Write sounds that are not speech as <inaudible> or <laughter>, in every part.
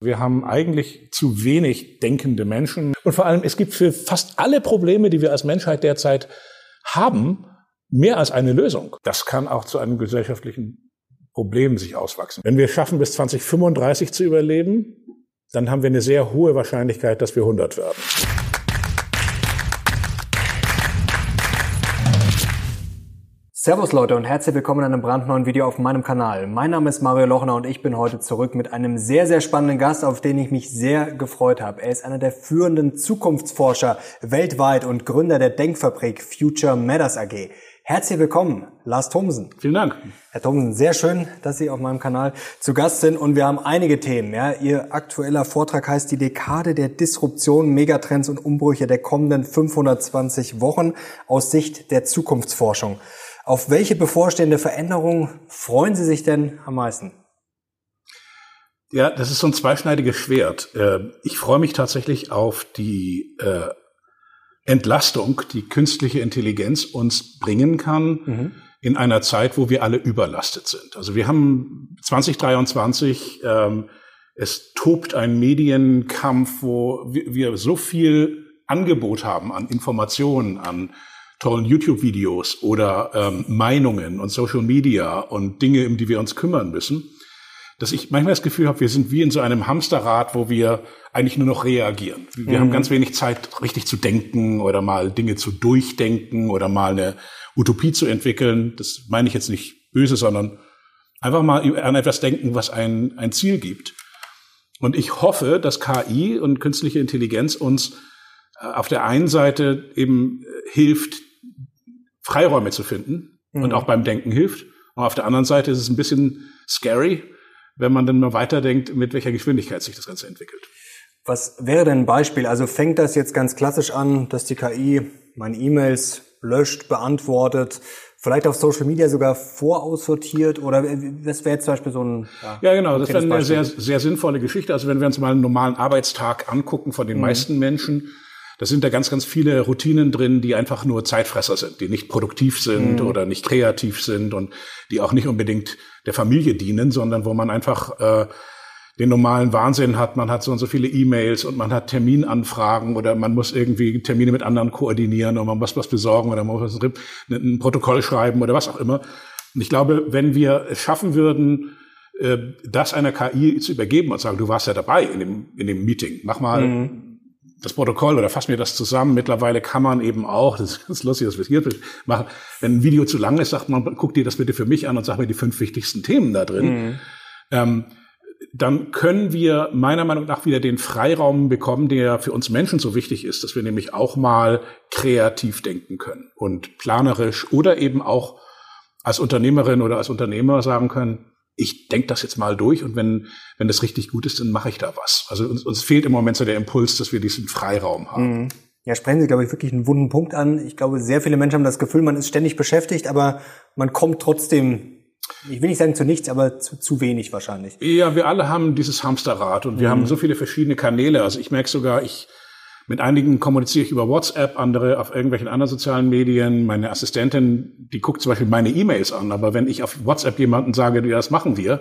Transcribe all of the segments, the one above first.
Wir haben eigentlich zu wenig denkende Menschen. Und vor allem, es gibt für fast alle Probleme, die wir als Menschheit derzeit haben, mehr als eine Lösung. Das kann auch zu einem gesellschaftlichen Problem sich auswachsen. Wenn wir es schaffen, bis 2035 zu überleben, dann haben wir eine sehr hohe Wahrscheinlichkeit, dass wir 100 werden. Servus Leute und herzlich willkommen in einem brandneuen Video auf meinem Kanal. Mein Name ist Mario Lochner und ich bin heute zurück mit einem sehr, sehr spannenden Gast, auf den ich mich sehr gefreut habe. Er ist einer der führenden Zukunftsforscher weltweit und Gründer der Denkfabrik Future Matters AG. Herzlich willkommen, Lars Thomsen. Vielen Dank. Herr Thomsen, sehr schön, dass Sie auf meinem Kanal zu Gast sind und wir haben einige Themen. Ja. Ihr aktueller Vortrag heißt die Dekade der Disruption, Megatrends und Umbrüche der kommenden 520 Wochen aus Sicht der Zukunftsforschung. Auf welche bevorstehende Veränderung freuen Sie sich denn am meisten? Ja, das ist so ein zweischneidiges Schwert. Äh, ich freue mich tatsächlich auf die äh, Entlastung, die künstliche Intelligenz uns bringen kann mhm. in einer Zeit, wo wir alle überlastet sind. Also wir haben 2023, ähm, es tobt ein Medienkampf, wo wir so viel Angebot haben an Informationen, an tollen YouTube-Videos oder ähm, Meinungen und Social Media und Dinge, um die wir uns kümmern müssen, dass ich manchmal das Gefühl habe, wir sind wie in so einem Hamsterrad, wo wir eigentlich nur noch reagieren. Wir mhm. haben ganz wenig Zeit, richtig zu denken oder mal Dinge zu durchdenken oder mal eine Utopie zu entwickeln. Das meine ich jetzt nicht böse, sondern einfach mal an etwas denken, was ein, ein Ziel gibt. Und ich hoffe, dass KI und künstliche Intelligenz uns äh, auf der einen Seite eben äh, hilft, Freiräume zu finden mhm. und auch beim Denken hilft. Und auf der anderen Seite ist es ein bisschen scary, wenn man dann mal weiterdenkt, mit welcher Geschwindigkeit sich das Ganze entwickelt. Was wäre denn ein Beispiel? Also fängt das jetzt ganz klassisch an, dass die KI meine E-Mails löscht, beantwortet, vielleicht auf Social Media sogar voraussortiert oder was wäre jetzt zum Beispiel so ein Ja, ja genau, das wäre eine sehr, sehr sinnvolle Geschichte. Also wenn wir uns mal einen normalen Arbeitstag angucken von den mhm. meisten Menschen, da sind da ganz, ganz viele Routinen drin, die einfach nur Zeitfresser sind, die nicht produktiv sind mhm. oder nicht kreativ sind und die auch nicht unbedingt der Familie dienen, sondern wo man einfach äh, den normalen Wahnsinn hat. Man hat so und so viele E-Mails und man hat Terminanfragen oder man muss irgendwie Termine mit anderen koordinieren und man muss was besorgen oder man muss ein Protokoll schreiben oder was auch immer. Und ich glaube, wenn wir es schaffen würden, äh, das einer KI zu übergeben und sagen, du warst ja dabei in dem, in dem Meeting, mach mal mhm das Protokoll oder fass mir das zusammen. Mittlerweile kann man eben auch, das ist ganz lustig, dass wir es hier machen, wenn ein Video zu lang ist, sagt man, guck dir das bitte für mich an und sag mir die fünf wichtigsten Themen da drin. Mhm. Ähm, dann können wir meiner Meinung nach wieder den Freiraum bekommen, der für uns Menschen so wichtig ist, dass wir nämlich auch mal kreativ denken können und planerisch oder eben auch als Unternehmerin oder als Unternehmer sagen können, ich denke das jetzt mal durch und wenn, wenn das richtig gut ist, dann mache ich da was. Also uns, uns fehlt im Moment so der Impuls, dass wir diesen Freiraum haben. Mhm. Ja, sprechen Sie, glaube ich, wirklich einen wunden Punkt an. Ich glaube, sehr viele Menschen haben das Gefühl, man ist ständig beschäftigt, aber man kommt trotzdem, ich will nicht sagen zu nichts, aber zu, zu wenig wahrscheinlich. Ja, wir alle haben dieses Hamsterrad und wir mhm. haben so viele verschiedene Kanäle. Also ich merke sogar, ich mit einigen kommuniziere ich über WhatsApp, andere auf irgendwelchen anderen sozialen Medien. Meine Assistentin, die guckt zum Beispiel meine E-Mails an. Aber wenn ich auf WhatsApp jemanden sage, ja, das machen wir,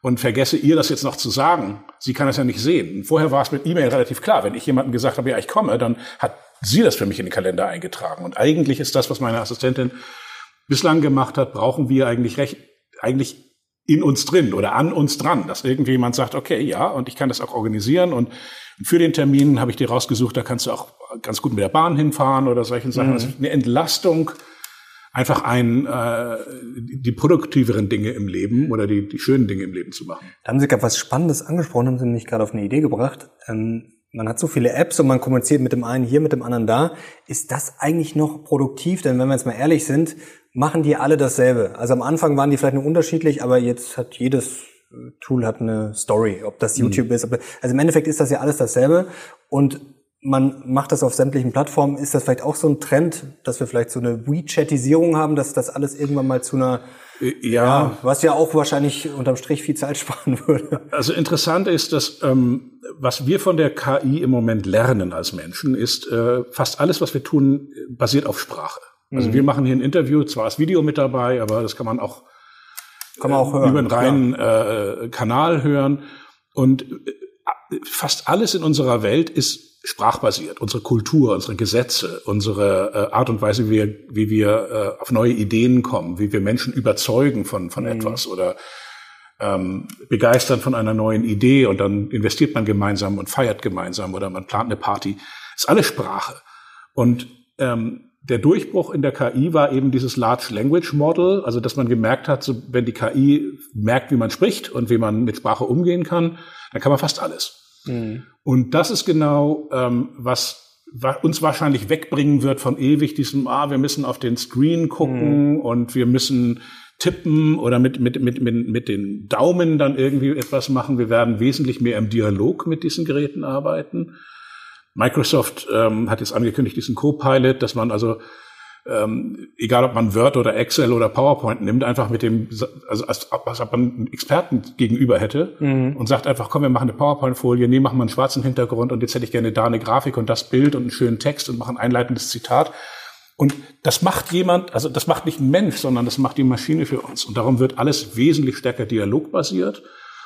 und vergesse ihr das jetzt noch zu sagen, sie kann das ja nicht sehen. Vorher war es mit E-Mail relativ klar. Wenn ich jemandem gesagt habe, ja, ich komme, dann hat sie das für mich in den Kalender eingetragen. Und eigentlich ist das, was meine Assistentin bislang gemacht hat, brauchen wir eigentlich recht, eigentlich in uns drin oder an uns dran, dass irgendjemand sagt, okay, ja, und ich kann das auch organisieren und für den Termin habe ich dir rausgesucht, da kannst du auch ganz gut mit der Bahn hinfahren oder solchen Sachen. Mhm. Also eine Entlastung, einfach ein, äh, die produktiveren Dinge im Leben oder die, die schönen Dinge im Leben zu machen. Da haben Sie gerade was Spannendes angesprochen, haben Sie mich gerade auf eine Idee gebracht. Ähm, man hat so viele Apps und man kommuniziert mit dem einen hier, mit dem anderen da. Ist das eigentlich noch produktiv? Denn wenn wir jetzt mal ehrlich sind, machen die alle dasselbe. Also am Anfang waren die vielleicht nur unterschiedlich, aber jetzt hat jedes Tool hat eine Story, ob das mhm. YouTube mhm. ist. Also im Endeffekt ist das ja alles dasselbe und man macht das auf sämtlichen Plattformen. Ist das vielleicht auch so ein Trend, dass wir vielleicht so eine WeChatisierung haben, dass das alles irgendwann mal zu einer äh, ja. ja. was ja auch wahrscheinlich unterm Strich viel Zeit <laughs> sparen würde. Also interessant ist, dass ähm, was wir von der KI im Moment lernen als Menschen, ist äh, fast alles, was wir tun, basiert auf Sprache. Also mhm. wir machen hier ein Interview, zwar ist Video mit dabei, aber das kann man auch kann man auch hören. Über einen reinen äh, Kanal hören. Und äh, fast alles in unserer Welt ist sprachbasiert. Unsere Kultur, unsere Gesetze, unsere äh, Art und Weise, wie wir, wie wir äh, auf neue Ideen kommen, wie wir Menschen überzeugen von, von mhm. etwas oder ähm, begeistern von einer neuen Idee und dann investiert man gemeinsam und feiert gemeinsam oder man plant eine Party. Das ist alles Sprache. Und ähm, der Durchbruch in der KI war eben dieses Large Language Model, also dass man gemerkt hat, so, wenn die KI merkt, wie man spricht und wie man mit Sprache umgehen kann, dann kann man fast alles. Mhm. Und das ist genau, ähm, was uns wahrscheinlich wegbringen wird von ewig diesem, ah, wir müssen auf den Screen gucken mhm. und wir müssen tippen oder mit, mit, mit, mit, mit den Daumen dann irgendwie etwas machen. Wir werden wesentlich mehr im Dialog mit diesen Geräten arbeiten. Microsoft ähm, hat jetzt angekündigt, diesen Co-Pilot, dass man also ähm, egal ob man Word oder Excel oder PowerPoint nimmt, einfach mit dem, also als, als ob man einen Experten gegenüber hätte mhm. und sagt einfach, komm, wir machen eine PowerPoint-Folie, nee, machen wir einen schwarzen Hintergrund und jetzt hätte ich gerne da eine Grafik und das Bild und einen schönen Text und machen ein einleitendes Zitat. Und das macht jemand, also das macht nicht ein Mensch, sondern das macht die Maschine für uns. Und darum wird alles wesentlich stärker dialogbasiert.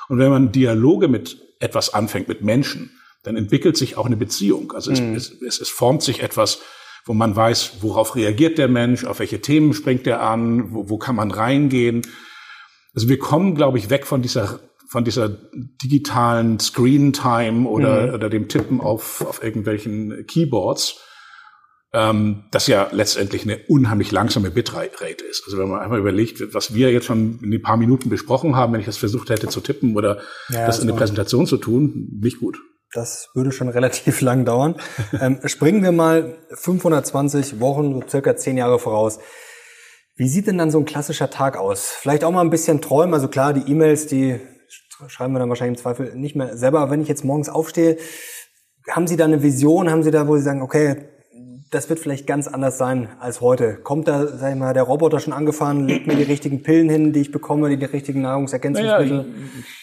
Und wenn man Dialoge mit etwas anfängt, mit Menschen, dann entwickelt sich auch eine Beziehung. Also mhm. es, es, es formt sich etwas, wo man weiß, worauf reagiert der Mensch, auf welche Themen springt er an, wo, wo kann man reingehen. Also wir kommen, glaube ich, weg von dieser von dieser digitalen Screen Time oder, mhm. oder dem Tippen auf, auf irgendwelchen Keyboards, ähm, das ja letztendlich eine unheimlich langsame Bitrate ist. Also wenn man einmal überlegt, was wir jetzt schon in ein paar Minuten besprochen haben, wenn ich das versucht hätte zu tippen oder ja, das in eine Präsentation zu tun, nicht gut. Das würde schon relativ <laughs> lang dauern. ähm, springen wir mal 520 Wochen, so circa zehn Jahre voraus. Wie sieht denn dann so ein klassischer Tag aus? Vielleicht auch mal ein bisschen träumen. Also klar, die E-Mails, die schreiben wir dann wahrscheinlich im Zweifel nicht mehr selber. Aber wenn ich jetzt morgens aufstehe, haben Sie da eine Vision? Haben Sie da, wo Sie sagen, okay, das wird vielleicht ganz anders sein als heute. Kommt da, sag ich mal, der Roboter schon angefahren, legt mir die richtigen Pillen hin, die ich bekomme, die, richtigen Nahrungsergänzungsmittel? Naja,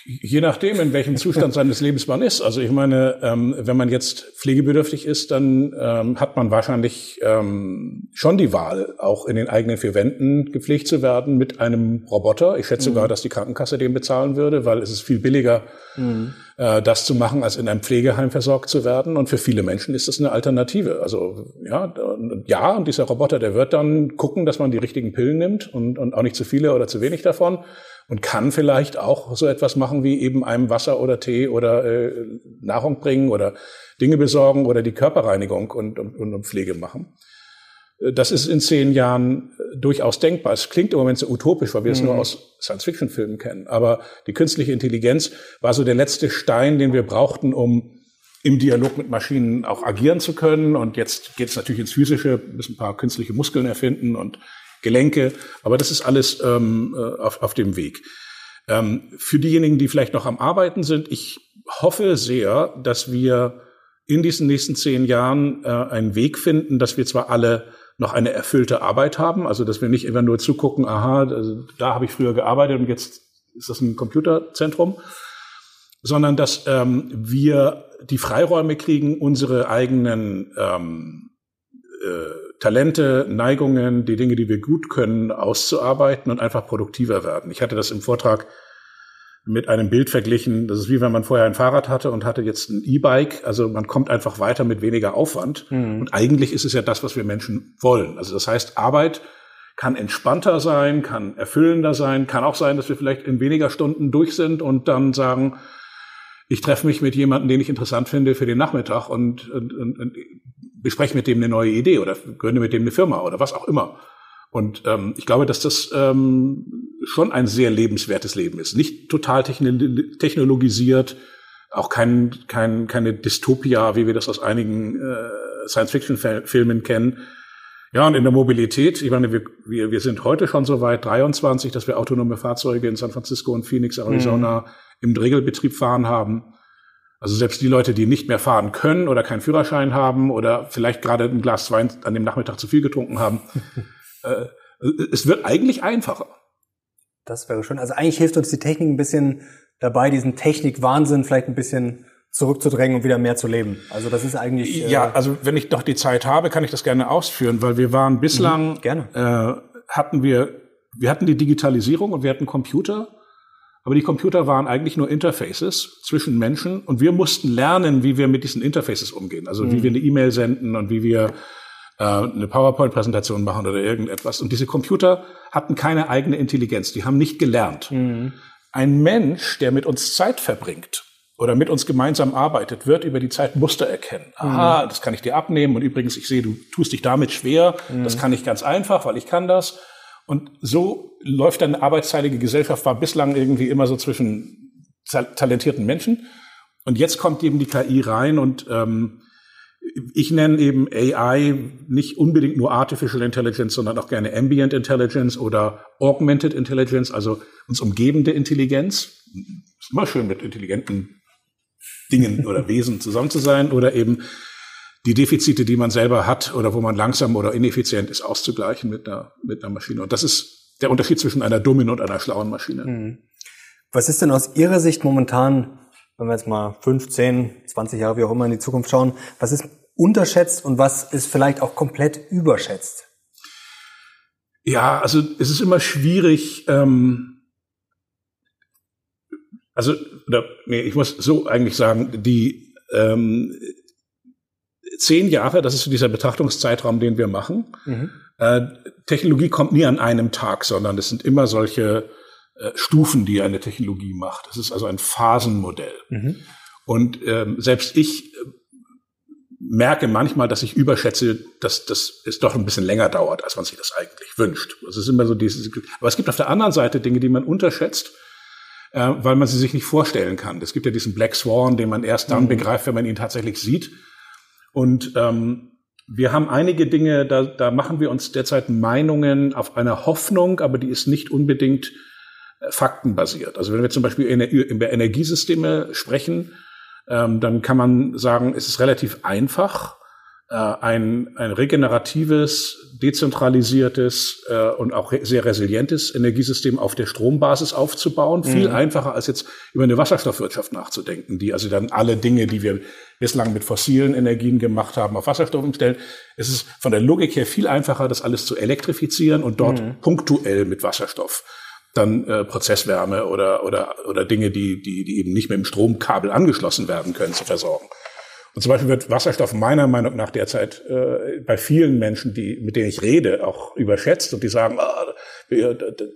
je nachdem, in welchem Zustand seines Lebens man ist. Also ich meine, ähm, wenn man jetzt pflegebedürftig ist, dann ähm, hat man wahrscheinlich ähm, schon die Wahl, auch in den eigenen vier Wänden gepflegt zu werden mit einem Roboter. Ich schätze mhm. sogar, dass die Krankenkasse den bezahlen würde, weil es ist viel billiger, mhm äh, das zu machen, als in einem Pflegeheim versorgt zu werden. Und für viele Menschen ist das eine Alternative. Also ja, ja, und dieser Roboter, der wird dann gucken, dass man die richtigen Pillen nimmt und, und auch nicht zu viele oder zu wenig davon und kann vielleicht auch so etwas machen wie eben einem Wasser oder Tee oder äh, Nahrung bringen oder Dinge besorgen oder die Körperreinigung und, und, und Pflege machen. Das ist in zehn Jahren äh, durchaus denkbar. Es klingt im Moment so utopisch, weil wir es nur mhm. aus Science-Fiction-Filmen kennen. Aber die künstliche Intelligenz war so der letzte Stein, den wir brauchten, um im Dialog mit Maschinen auch agieren zu können. Und jetzt geht es natürlich ins Physische, müssen ein paar künstliche Muskeln erfinden und Gelenke. Aber das ist alles ähm, äh, auf, auf dem Weg. Ähm, für diejenigen, die vielleicht noch am Arbeiten sind, ich hoffe sehr, dass wir in diesen nächsten zehn Jahren äh, einen Weg finden, dass wir zwar alle noch eine erfüllte Arbeit haben. Also dass wir nicht immer nur zugucken, aha, also, da habe ich früher gearbeitet und jetzt ist das ein Computerzentrum, sondern dass ähm, wir die Freiräume kriegen, unsere eigenen ähm, äh, Talente, Neigungen, die Dinge, die wir gut können, auszuarbeiten und einfach produktiver werden. Ich hatte das im Vortrag mit einem Bild verglichen. Das ist wie wenn man vorher ein Fahrrad hatte und hatte jetzt ein E-Bike. Also man kommt einfach weiter mit weniger Aufwand. Mhm. Und eigentlich ist es ja das, was wir Menschen wollen. Also das heißt, Arbeit kann entspannter sein, kann erfüllender sein, kann auch sein, dass wir vielleicht in weniger Stunden durch sind und dann sagen, ich treffe mich mit jemandem, den ich interessant finde für den Nachmittag und, und, und, und bespreche mit dem eine neue Idee oder gründe mit dem eine Firma oder was auch immer. Und ähm, ich glaube, dass das ähm, schon ein sehr lebenswertes Leben ist. Nicht total technologisiert, auch kein, kein, keine Dystopia, wie wir das aus einigen äh, Science-Fiction-Filmen kennen. Ja, und in der Mobilität, ich meine, wir, wir, wir sind heute schon so weit, 23, dass wir autonome Fahrzeuge in San Francisco und Phoenix, Arizona mhm. im Regelbetrieb fahren haben. Also selbst die Leute, die nicht mehr fahren können oder keinen Führerschein haben oder vielleicht gerade ein Glas Wein an dem Nachmittag zu viel getrunken haben, <laughs> äh, es wird eigentlich einfacher. Das wäre schön. Also eigentlich hilft uns die Technik ein bisschen dabei, diesen Technikwahnsinn vielleicht ein bisschen zurückzudrängen und wieder mehr zu leben. Also das ist eigentlich. Äh ja, also wenn ich doch die Zeit habe, kann ich das gerne ausführen, weil wir waren bislang mhm, gerne. Äh, hatten wir wir hatten die Digitalisierung und wir hatten Computer, aber die Computer waren eigentlich nur Interfaces zwischen Menschen und wir mussten lernen, wie wir mit diesen Interfaces umgehen. Also mhm. wie wir eine E-Mail senden und wie wir äh, eine PowerPoint-Präsentation machen oder irgendetwas. Und diese Computer hatten keine eigene Intelligenz, die haben nicht gelernt. Mhm. Ein Mensch, der mit uns Zeit verbringt oder mit uns gemeinsam arbeitet, wird über die Zeit Muster erkennen. Aha, mhm. das kann ich dir abnehmen und übrigens, ich sehe, du tust dich damit schwer, mhm. das kann ich ganz einfach, weil ich kann das. Und so läuft eine arbeitsteilige Gesellschaft, war bislang irgendwie immer so zwischen talentierten Menschen. Und jetzt kommt eben die KI rein und ähm, ich nenne eben AI nicht unbedingt nur Artificial Intelligence, sondern auch gerne Ambient Intelligence oder Augmented Intelligence, also uns umgebende Intelligenz. Ist immer schön mit intelligenten Dingen <laughs> oder Wesen zusammen zu sein oder eben die Defizite, die man selber hat oder wo man langsam oder ineffizient ist, auszugleichen mit einer, mit einer Maschine. Und das ist der Unterschied zwischen einer dummen und einer schlauen Maschine. Mhm. Was ist denn aus Ihrer Sicht momentan, wenn wir jetzt mal 15, 20 Jahre, wie auch immer in die Zukunft schauen, was ist unterschätzt und was ist vielleicht auch komplett überschätzt? Ja, also es ist immer schwierig, ähm, also oder, nee, ich muss so eigentlich sagen, die ähm, zehn Jahre, das ist so dieser Betrachtungszeitraum, den wir machen. Mhm. Äh, Technologie kommt nie an einem Tag, sondern es sind immer solche äh, Stufen, die eine Technologie macht. Das ist also ein Phasenmodell. Mhm. Und ähm, selbst ich merke manchmal, dass ich überschätze, dass, dass es doch ein bisschen länger dauert, als man sich das eigentlich wünscht. Es ist immer so dieses, aber es gibt auf der anderen Seite Dinge, die man unterschätzt, äh, weil man sie sich nicht vorstellen kann. Es gibt ja diesen Black Swan, den man erst dann mhm. begreift, wenn man ihn tatsächlich sieht. Und ähm, wir haben einige Dinge, da, da machen wir uns derzeit Meinungen auf einer Hoffnung, aber die ist nicht unbedingt äh, faktenbasiert. Also wenn wir zum Beispiel über Energiesysteme sprechen, ähm, dann kann man sagen, es ist relativ einfach, äh, ein, ein regeneratives, dezentralisiertes äh, und auch sehr resilientes Energiesystem auf der Strombasis aufzubauen. Mhm. Viel einfacher als jetzt über eine Wasserstoffwirtschaft nachzudenken, die also dann alle Dinge, die wir bislang mit fossilen Energien gemacht haben, auf Wasserstoff umstellen. Es ist von der Logik her viel einfacher, das alles zu elektrifizieren und dort mhm. punktuell mit Wasserstoff dann äh, Prozesswärme oder, oder, oder Dinge, die, die, die eben nicht mit dem Stromkabel angeschlossen werden können, zu versorgen. Und zum Beispiel wird Wasserstoff meiner Meinung nach derzeit äh, bei vielen Menschen, die, mit denen ich rede, auch überschätzt und die sagen, ah,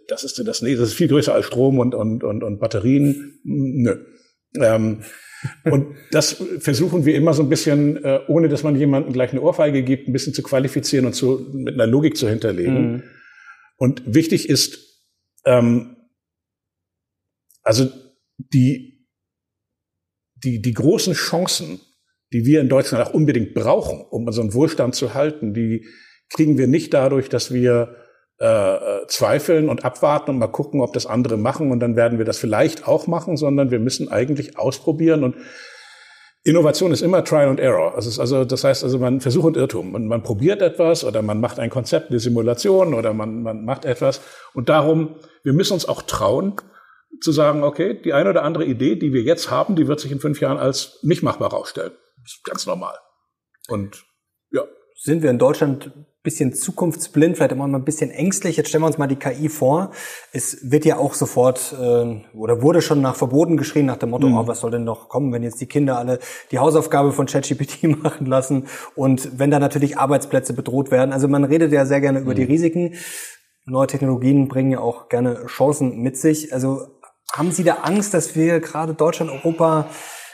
das ist das, nee, das ist viel größer als Strom und, und, und, und Batterien. Nö. Ähm, und das versuchen wir immer so ein bisschen, äh, ohne dass man jemandem gleich eine Ohrfeige gibt, ein bisschen zu qualifizieren und zu, mit einer Logik zu hinterlegen. Mhm. Und wichtig ist, ähm, also die, die, die großen Chancen, die wir in Deutschland auch unbedingt brauchen, um unseren Wohlstand zu halten, die kriegen wir nicht dadurch, dass wir äh, zweifeln und abwarten und mal gucken, ob das andere machen und dann werden wir das vielleicht auch machen, sondern wir müssen eigentlich ausprobieren und Innovation ist immer Trial and Error. Also, also das heißt also man Versuch und Irrtum. Man, man probiert etwas oder man macht ein Konzept, eine Simulation oder man, man macht etwas und darum, wir müssen uns auch trauen, zu sagen, okay, die eine oder andere Idee, die wir jetzt haben, die wird sich in fünf Jahren als nicht machbar herausstellen. Das ist ganz normal. Und ja. Sind wir in Deutschland bisschen zukunftsblind, vielleicht immer mal ein bisschen ängstlich. Jetzt stellen wir uns mal die KI vor. Es wird ja auch sofort äh, oder wurde schon nach Verboten geschrien, nach dem Motto, mhm. oh, was soll denn noch kommen, wenn jetzt die Kinder alle die Hausaufgabe von ChatGPT <laughs> machen lassen und wenn da natürlich Arbeitsplätze bedroht werden. Also man redet ja sehr gerne über mhm. die Risiken. Neue Technologien bringen ja auch gerne Chancen mit sich. Also haben Sie da Angst, dass wir gerade Deutschland, Europa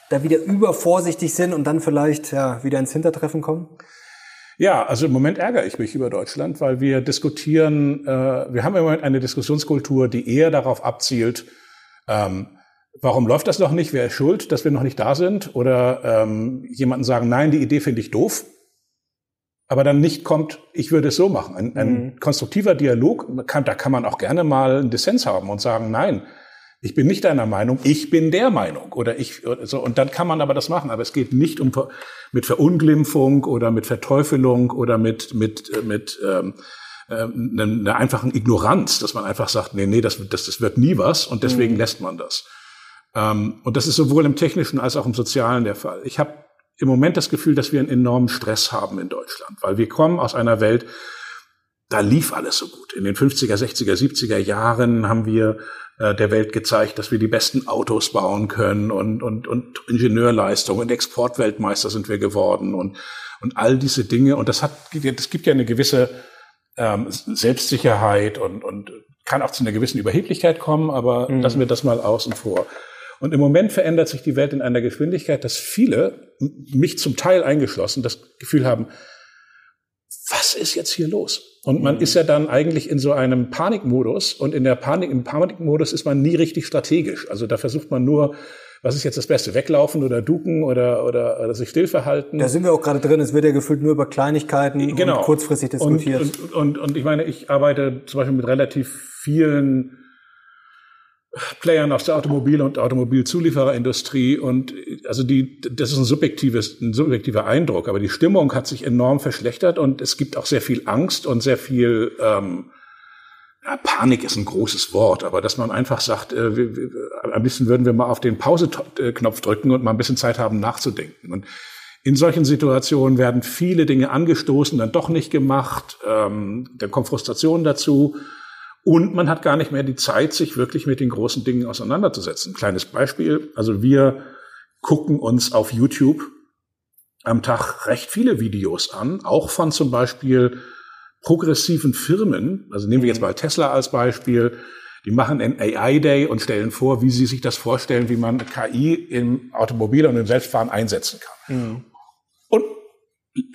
da wieder übervorsichtig sind und dann vielleicht ja, wieder ins Hintertreffen kommen? Ja, also im Moment ärgere ich mich über Deutschland, weil wir diskutieren, äh, wir haben im Moment eine Diskussionskultur, die eher darauf abzielt, ähm, warum läuft das noch nicht, wer ist schuld, dass wir noch nicht da sind, oder ähm, jemanden sagen, nein, die Idee finde ich doof, aber dann nicht kommt, ich würde es so machen. Ein, ein mhm. konstruktiver Dialog, kann, da kann man auch gerne mal einen Dissens haben und sagen, nein, ich bin nicht deiner Meinung, ich bin der Meinung oder ich so und dann kann man aber das machen, aber es geht nicht um mit Verunglimpfung oder mit Verteufelung oder mit mit mit ähm, äh, einer einfachen Ignoranz, dass man einfach sagt, nee, nee, das, das, das wird nie was und deswegen mhm. lässt man das. Ähm, und das ist sowohl im technischen als auch im sozialen der Fall. Ich habe im Moment das Gefühl, dass wir einen enormen Stress haben in Deutschland, weil wir kommen aus einer Welt, da lief alles so gut. In den 50er, 60er, 70er Jahren haben wir äh, der Welt gezeigt, dass wir die besten Autos bauen können und, und, und Ingenieurleistung und Exportweltmeister sind wir geworden und, und all diese Dinge. Und das hat, das gibt ja eine gewisse ähm, Selbstsicherheit und, und kann auch zu einer gewissen Überheblichkeit kommen, aber mhm. lassen wir das mal außen vor. Und im Moment verändert sich die Welt in einer Geschwindigkeit, dass viele, mich zum Teil eingeschlossen, das Gefühl haben, was ist jetzt hier los? Und man mhm. ist ja dann eigentlich in so einem Panikmodus und in der Panik, im Panikmodus ist man nie richtig strategisch. Also da versucht man nur, was ist jetzt das Beste, weglaufen oder duken oder, oder, oder sich stillverhalten. Da sind wir auch gerade drin. Es wird ja gefühlt nur über Kleinigkeiten genau. und kurzfristig diskutiert. Und, und, und, und ich meine, ich arbeite zum Beispiel mit relativ vielen Playern aus der Automobil- und Automobilzuliefererindustrie und also die, das ist ein subjektives, ein subjektiver Eindruck, aber die Stimmung hat sich enorm verschlechtert und es gibt auch sehr viel Angst und sehr viel ähm, ja, Panik ist ein großes Wort, aber dass man einfach sagt, äh, wir, wir, am liebsten würden wir mal auf den Pause-Knopf drücken und mal ein bisschen Zeit haben nachzudenken. Und in solchen Situationen werden viele Dinge angestoßen, dann doch nicht gemacht, ähm, dann kommt Frustration dazu. Und man hat gar nicht mehr die Zeit, sich wirklich mit den großen Dingen auseinanderzusetzen. kleines Beispiel. Also wir gucken uns auf YouTube am Tag recht viele Videos an, auch von zum Beispiel progressiven Firmen. Also nehmen wir jetzt mal Tesla als Beispiel. Die machen einen AI Day und stellen vor, wie sie sich das vorstellen, wie man KI im Automobil und im Selbstfahren einsetzen kann. Mhm. Und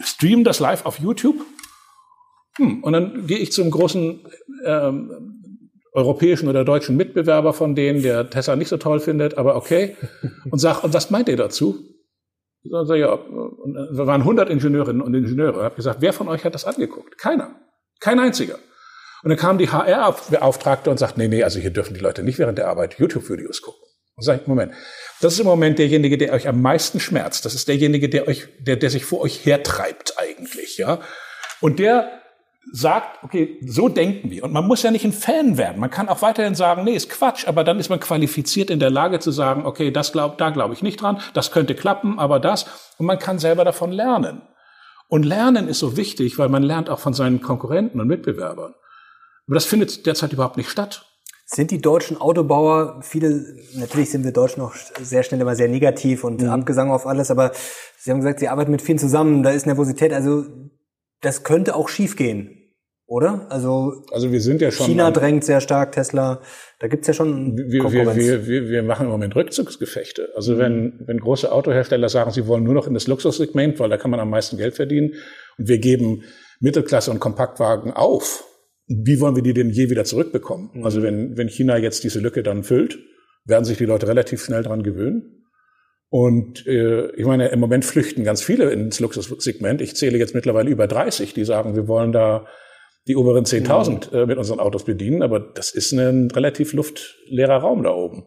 streamen das live auf YouTube hm, und dann gehe ich zum großen ähm, europäischen oder deutschen Mitbewerber von denen, der Tesla nicht so toll findet, aber okay, <laughs> und sag, und was meint ihr dazu? Und ja, und wir waren 100 Ingenieurinnen und Ingenieure. Ich habe gesagt, wer von euch hat das angeguckt? Keiner. Kein einziger. Und dann kam die HR-Beauftragte und sagt, nee, nee, also hier dürfen die Leute nicht während der Arbeit YouTube-Videos gucken. Und sage ich, Moment, das ist im Moment derjenige, der euch am meisten schmerzt. Das ist derjenige, der euch, der, der sich vor euch hertreibt eigentlich, ja. Und der sagt, okay, so denken wir. Und man muss ja nicht ein Fan werden. Man kann auch weiterhin sagen, nee, ist Quatsch, aber dann ist man qualifiziert in der Lage zu sagen, okay, das glaub, da glaube ich nicht dran, das könnte klappen, aber das. Und man kann selber davon lernen. Und Lernen ist so wichtig, weil man lernt auch von seinen Konkurrenten und Mitbewerbern. Aber das findet derzeit überhaupt nicht statt. Sind die deutschen Autobauer, viele, natürlich sind wir Deutschen noch sehr schnell immer sehr negativ und mhm. Abgesang auf alles, aber Sie haben gesagt, Sie arbeiten mit vielen zusammen, da ist Nervosität. Also das könnte auch schiefgehen, oder? Also, also wir sind ja schon China drängt sehr stark, Tesla, da gibt's ja schon wir, Konkurrenz. Wir, wir, wir machen im Moment Rückzugsgefechte. Also mhm. wenn, wenn große Autohersteller sagen, sie wollen nur noch in das Luxussegment, weil da kann man am meisten Geld verdienen, und wir geben Mittelklasse und Kompaktwagen auf, wie wollen wir die denn je wieder zurückbekommen? Mhm. Also wenn, wenn China jetzt diese Lücke dann füllt, werden sich die Leute relativ schnell dran gewöhnen. Und äh, ich meine, im Moment flüchten ganz viele ins Luxussegment. Ich zähle jetzt mittlerweile über 30, die sagen, wir wollen da die oberen 10.000 mhm. äh, mit unseren Autos bedienen. Aber das ist ein relativ luftleerer Raum da oben.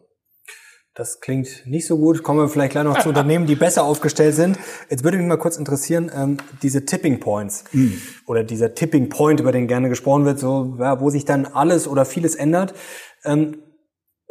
Das klingt nicht so gut. Kommen wir vielleicht gleich noch zu <laughs> Unternehmen, die besser aufgestellt sind. Jetzt würde mich mal kurz interessieren, ähm, diese Tipping Points mhm. oder dieser Tipping Point, über den gerne gesprochen wird, so ja, wo sich dann alles oder vieles ändert. Ähm,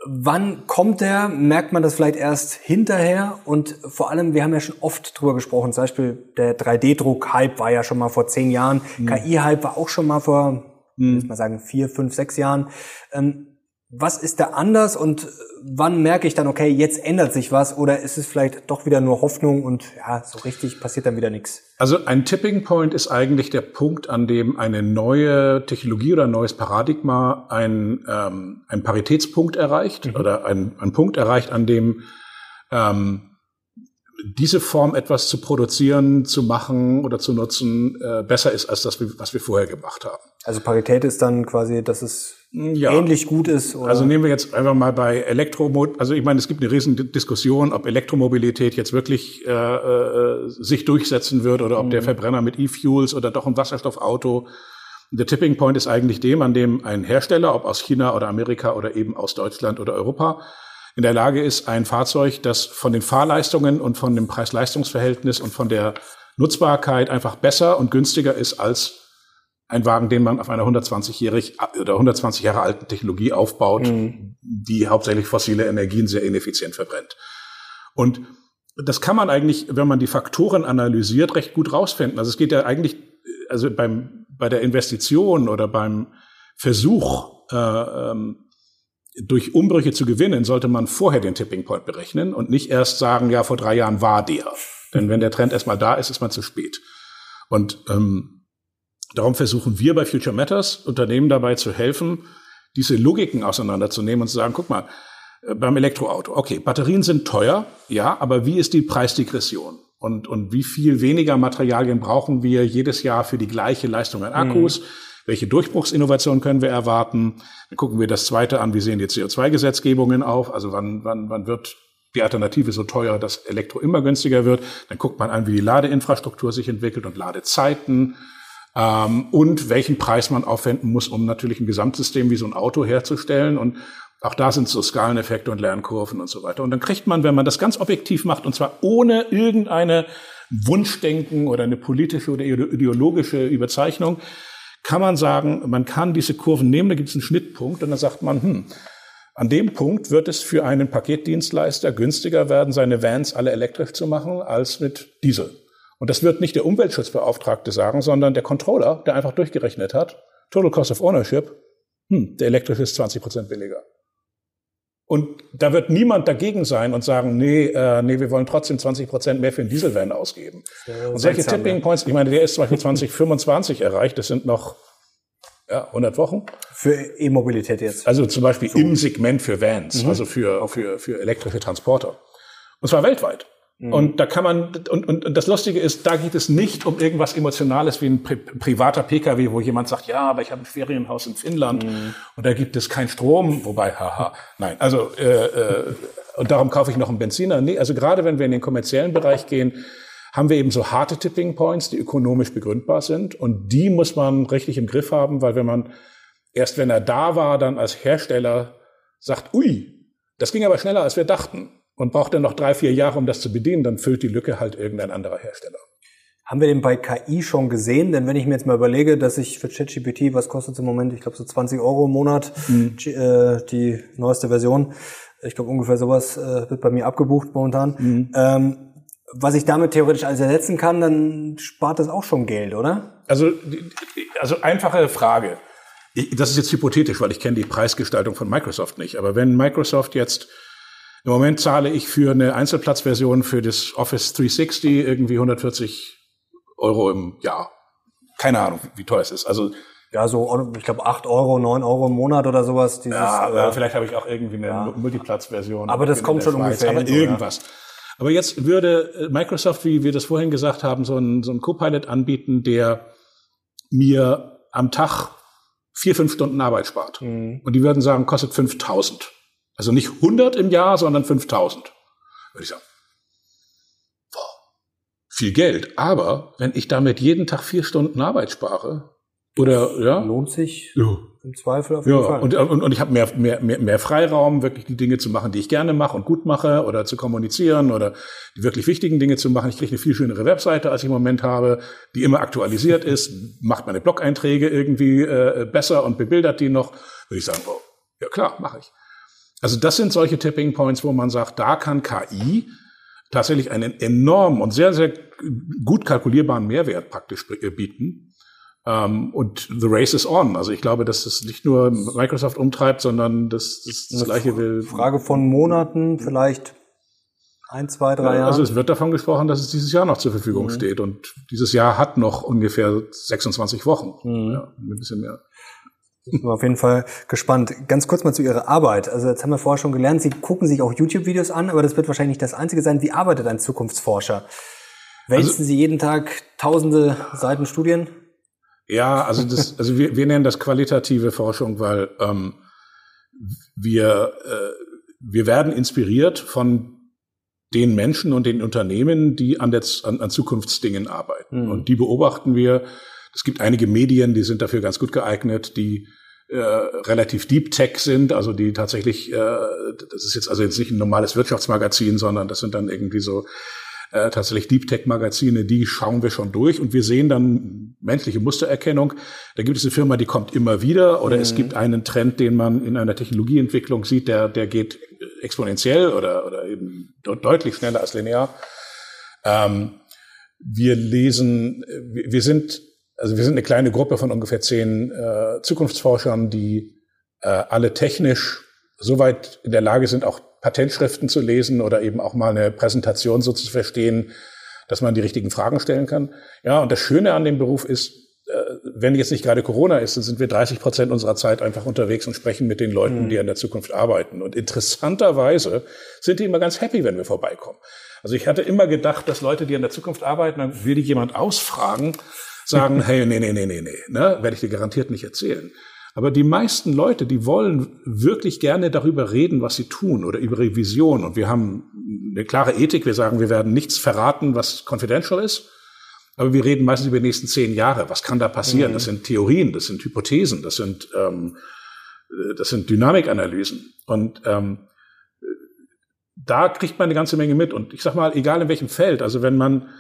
Wann kommt der? Merkt man das vielleicht erst hinterher? Und vor allem, wir haben ja schon oft drüber gesprochen, zum Beispiel der 3D-Druck-Hype war ja schon mal vor zehn Jahren, mhm. KI-Hype war auch schon mal vor, mhm. muss man sagen, vier, fünf, sechs Jahren. Ähm, was ist da anders und wann merke ich dann, okay, jetzt ändert sich was oder ist es vielleicht doch wieder nur Hoffnung und ja, so richtig passiert dann wieder nichts? Also ein Tipping Point ist eigentlich der Punkt, an dem eine neue Technologie oder ein neues Paradigma ein, ähm, ein Paritätspunkt erreicht mhm. oder ein, ein Punkt erreicht, an dem ähm, diese Form etwas zu produzieren, zu machen oder zu nutzen, äh, besser ist als das, was wir vorher gemacht haben. Also Parität ist dann quasi, dass es ja. ähnlich gut ist? Oder? Also nehmen wir jetzt einfach mal bei Elektromobilität, also ich meine, es gibt eine riesen Diskussion, ob Elektromobilität jetzt wirklich äh, äh, sich durchsetzen wird oder ob mhm. der Verbrenner mit E-Fuels oder doch ein Wasserstoffauto. Der Tipping Point ist eigentlich dem, an dem ein Hersteller, ob aus China oder Amerika oder eben aus Deutschland oder Europa, in der Lage ist, ein Fahrzeug, das von den Fahrleistungen und von dem Preis-Leistungs-Verhältnis und von der Nutzbarkeit einfach besser und günstiger ist als ein Wagen, den man auf einer 120-jährig oder 120 Jahre alten Technologie aufbaut, mhm. die hauptsächlich fossile Energien sehr ineffizient verbrennt. Und das kann man eigentlich, wenn man die Faktoren analysiert, recht gut rausfinden. Also es geht ja eigentlich, also beim, bei der Investition oder beim Versuch, äh, ähm, durch Umbrüche zu gewinnen, sollte man vorher den Tipping Point berechnen und nicht erst sagen, ja, vor drei Jahren war der. Denn wenn der Trend erstmal da ist, ist man zu spät. Und ähm, darum versuchen wir bei Future Matters Unternehmen dabei zu helfen, diese Logiken auseinanderzunehmen und zu sagen, guck mal, äh, beim Elektroauto, okay, Batterien sind teuer, ja, aber wie ist die Preisdegression? Und, und wie viel weniger Materialien brauchen wir jedes Jahr für die gleiche Leistung an Akkus? Mhm. Welche Durchbruchsinnovationen können wir erwarten? Dann gucken wir das zweite an, wie sehen die CO2-Gesetzgebungen auf? Also wann, wann, wann wird die Alternative so teuer, dass Elektro immer günstiger wird? Dann guckt man an, wie die Ladeinfrastruktur sich entwickelt und Ladezeiten ähm, und welchen Preis man aufwenden muss, um natürlich ein Gesamtsystem wie so ein Auto herzustellen. Und auch da sind so Skaleneffekte und Lernkurven und so weiter. Und dann kriegt man, wenn man das ganz objektiv macht, und zwar ohne irgendeine Wunschdenken oder eine politische oder ideologische Überzeichnung, kann man sagen, man kann diese Kurven nehmen, da gibt es einen Schnittpunkt und dann sagt man, hm, an dem Punkt wird es für einen Paketdienstleister günstiger werden, seine Vans alle elektrisch zu machen, als mit Diesel. Und das wird nicht der Umweltschutzbeauftragte sagen, sondern der Controller, der einfach durchgerechnet hat, Total Cost of Ownership, hm, der elektrische ist 20 Prozent billiger. Und da wird niemand dagegen sein und sagen, nee, äh, nee, wir wollen trotzdem 20 Prozent mehr für den Dieselvan ausgeben. Ja, und solche Tipping Points, ich meine, der ist zum Beispiel 2025 erreicht, das sind noch ja, 100 Wochen. Für E-Mobilität jetzt? Also zum Beispiel so. im Segment für Vans, mhm. also für, für, für elektrische Transporter. Und zwar weltweit. Mhm. Und da kann man, und, und, und das Lustige ist, da geht es nicht um irgendwas Emotionales wie ein pri privater Pkw, wo jemand sagt, ja, aber ich habe ein Ferienhaus in Finnland mhm. und da gibt es keinen Strom, wobei, haha, nein, also äh, äh, und darum kaufe ich noch einen Benziner. Nee, also gerade wenn wir in den kommerziellen Bereich gehen, haben wir eben so harte Tipping Points, die ökonomisch begründbar sind und die muss man richtig im Griff haben, weil wenn man erst wenn er da war, dann als Hersteller sagt, ui, das ging aber schneller, als wir dachten und braucht dann noch drei, vier Jahre, um das zu bedienen, dann füllt die Lücke halt irgendein anderer Hersteller. Haben wir den bei KI schon gesehen? Denn wenn ich mir jetzt mal überlege, dass ich für ChatGPT, was kostet es im Moment? Ich glaube so 20 Euro im Monat, mhm. äh, die neueste Version. Ich glaube ungefähr sowas äh, wird bei mir abgebucht momentan. Mhm. Ähm, was ich damit theoretisch alles ersetzen kann, dann spart das auch schon Geld, oder? Also, also einfache Frage. Das ist jetzt hypothetisch, weil ich kenne die Preisgestaltung von Microsoft nicht. Aber wenn Microsoft jetzt im Moment zahle ich für eine Einzelplatzversion für das Office 360 irgendwie 140 Euro im Jahr. Keine Ahnung, wie teuer es ist. Also ja, so, ich glaube, 8 Euro, 9 Euro im Monat oder sowas. Dieses, ja, äh, vielleicht habe ich auch irgendwie eine ja. Multiplatz-Version. Aber das kommt schon Schweiz, ungefähr. Aber irgendwas. Ja. Aber jetzt würde äh, Microsoft, wie wir das vorhin gesagt haben, so einen, so einen Copilot anbieten, der mir am Tag vier, fünf Stunden Arbeit spart. Mhm. Und die würden sagen, kostet 5000. Also nicht 100 im Jahr, sondern 5000. Würde ich sagen. Wow. Viel Geld. Aber wenn ich damit jeden Tag vier Stunden Arbeit spare, oder ja, lohnt sich ja. im Zweifel auf jeden ja. Fall. Und, und, und ich habe mehr, mehr, mehr, mehr Freiraum, wirklich die Dinge zu machen, die ich gerne mache und gut mache, oder zu kommunizieren oder die wirklich wichtigen Dinge zu machen. Ich kriege eine viel schönere Webseite, als ich im Moment habe, die immer aktualisiert ist, macht meine Blog-Einträge irgendwie äh, besser und bebildert die noch. Würde ich sagen, wow, ja klar, mache ich. Also das sind solche Tipping Points, wo man sagt, da kann KI tatsächlich einen enormen und sehr, sehr gut kalkulierbaren Mehrwert praktisch äh, bieten. Ähm, und the race is on. Also ich glaube, dass das nicht nur Microsoft umtreibt, sondern das, das, das gleiche will. Frage von Monaten, vielleicht ein, zwei, drei Jahre. Also es wird davon gesprochen, dass es dieses Jahr noch zur Verfügung mhm. steht. Und dieses Jahr hat noch ungefähr 26 Wochen. Mhm. Ja, ein bisschen mehr. Ich bin auf jeden Fall gespannt. Ganz kurz mal zu Ihrer Arbeit. Also jetzt haben wir vorher schon gelernt, Sie gucken sich auch YouTube-Videos an, aber das wird wahrscheinlich nicht das Einzige sein. Wie arbeitet ein Zukunftsforscher? Wälzen also, Sie jeden Tag tausende Seiten Studien? Ja, also das, also wir, wir nennen das qualitative Forschung, weil ähm, wir, äh, wir werden inspiriert von den Menschen und den Unternehmen, die an, der, an, an Zukunftsdingen arbeiten. Mhm. Und die beobachten wir es gibt einige Medien, die sind dafür ganz gut geeignet, die äh, relativ Deep Tech sind, also die tatsächlich, äh, das ist jetzt also jetzt nicht ein normales Wirtschaftsmagazin, sondern das sind dann irgendwie so äh, tatsächlich Deep Tech Magazine, die schauen wir schon durch und wir sehen dann menschliche Mustererkennung. Da gibt es eine Firma, die kommt immer wieder oder mhm. es gibt einen Trend, den man in einer Technologieentwicklung sieht, der, der geht exponentiell oder, oder eben deutlich schneller als linear. Ähm, wir lesen, wir sind also wir sind eine kleine Gruppe von ungefähr zehn äh, Zukunftsforschern, die äh, alle technisch soweit in der Lage sind, auch Patentschriften zu lesen oder eben auch mal eine Präsentation so zu verstehen, dass man die richtigen Fragen stellen kann. Ja, und das Schöne an dem Beruf ist, äh, wenn jetzt nicht gerade Corona ist, dann sind wir 30 Prozent unserer Zeit einfach unterwegs und sprechen mit den Leuten, mhm. die an der Zukunft arbeiten. Und interessanterweise sind die immer ganz happy, wenn wir vorbeikommen. Also ich hatte immer gedacht, dass Leute, die an der Zukunft arbeiten, dann will die jemand ausfragen, sagen, <laughs> hey, nee, nee, nee, nee, nee, ne, werde ich dir garantiert nicht erzählen. Aber die meisten Leute, die wollen wirklich gerne darüber reden, was sie tun oder über ihre Vision. Und wir haben eine klare Ethik. Wir sagen, wir werden nichts verraten, was confidential ist. Aber wir reden meistens über die nächsten zehn Jahre. Was kann da passieren? Mhm. Das sind Theorien, das sind Hypothesen, das sind, ähm, das sind Dynamikanalysen. Und ähm, da kriegt man eine ganze Menge mit. Und ich sag mal, egal in welchem Feld, also wenn man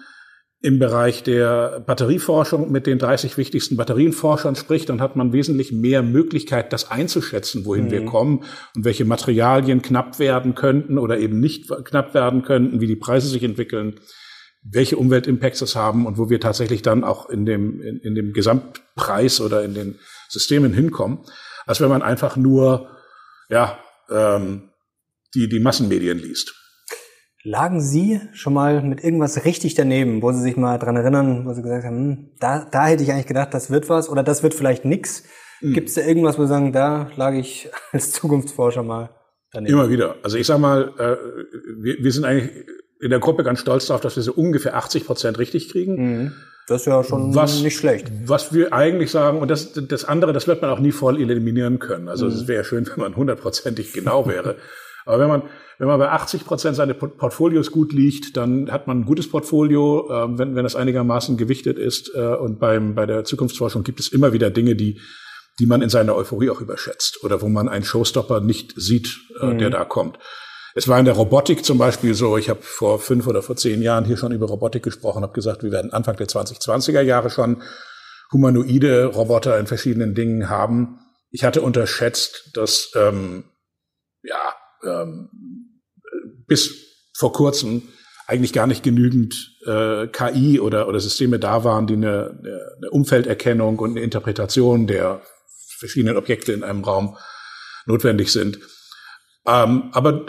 im Bereich der Batterieforschung mit den 30 wichtigsten Batterienforschern spricht, dann hat man wesentlich mehr Möglichkeit, das einzuschätzen, wohin mhm. wir kommen und welche Materialien knapp werden könnten oder eben nicht knapp werden könnten, wie die Preise sich entwickeln, welche Umweltimpacts das haben und wo wir tatsächlich dann auch in dem, in, in dem Gesamtpreis oder in den Systemen hinkommen, als wenn man einfach nur, ja, ähm, die, die Massenmedien liest. Lagen Sie schon mal mit irgendwas richtig daneben, wo Sie sich mal dran erinnern, wo Sie gesagt haben, hm, da, da hätte ich eigentlich gedacht, das wird was oder das wird vielleicht nix? Mhm. Gibt es da irgendwas, wo Sie sagen, da lag ich <laughs> als Zukunftsforscher mal daneben? Immer wieder. Also ich sag mal, äh, wir, wir sind eigentlich in der Gruppe ganz stolz darauf, dass wir so ungefähr 80 Prozent richtig kriegen. Mhm. Das ist ja schon was, nicht schlecht. Was wir eigentlich sagen, und das, das andere, das wird man auch nie voll eliminieren können. Also mhm. es wäre schön, wenn man hundertprozentig genau wäre. <laughs> Aber wenn man, wenn man bei 80 Prozent seines Portfolios gut liegt, dann hat man ein gutes Portfolio, äh, wenn, wenn es einigermaßen gewichtet ist. Äh, und beim, bei der Zukunftsforschung gibt es immer wieder Dinge, die, die man in seiner Euphorie auch überschätzt oder wo man einen Showstopper nicht sieht, äh, mhm. der da kommt. Es war in der Robotik zum Beispiel so, ich habe vor fünf oder vor zehn Jahren hier schon über Robotik gesprochen, habe gesagt, wir werden Anfang der 2020er Jahre schon humanoide Roboter in verschiedenen Dingen haben. Ich hatte unterschätzt, dass ähm, ja, ähm, bis vor kurzem eigentlich gar nicht genügend äh, KI oder, oder Systeme da waren, die eine, eine Umfelderkennung und eine Interpretation der verschiedenen Objekte in einem Raum notwendig sind. Ähm, aber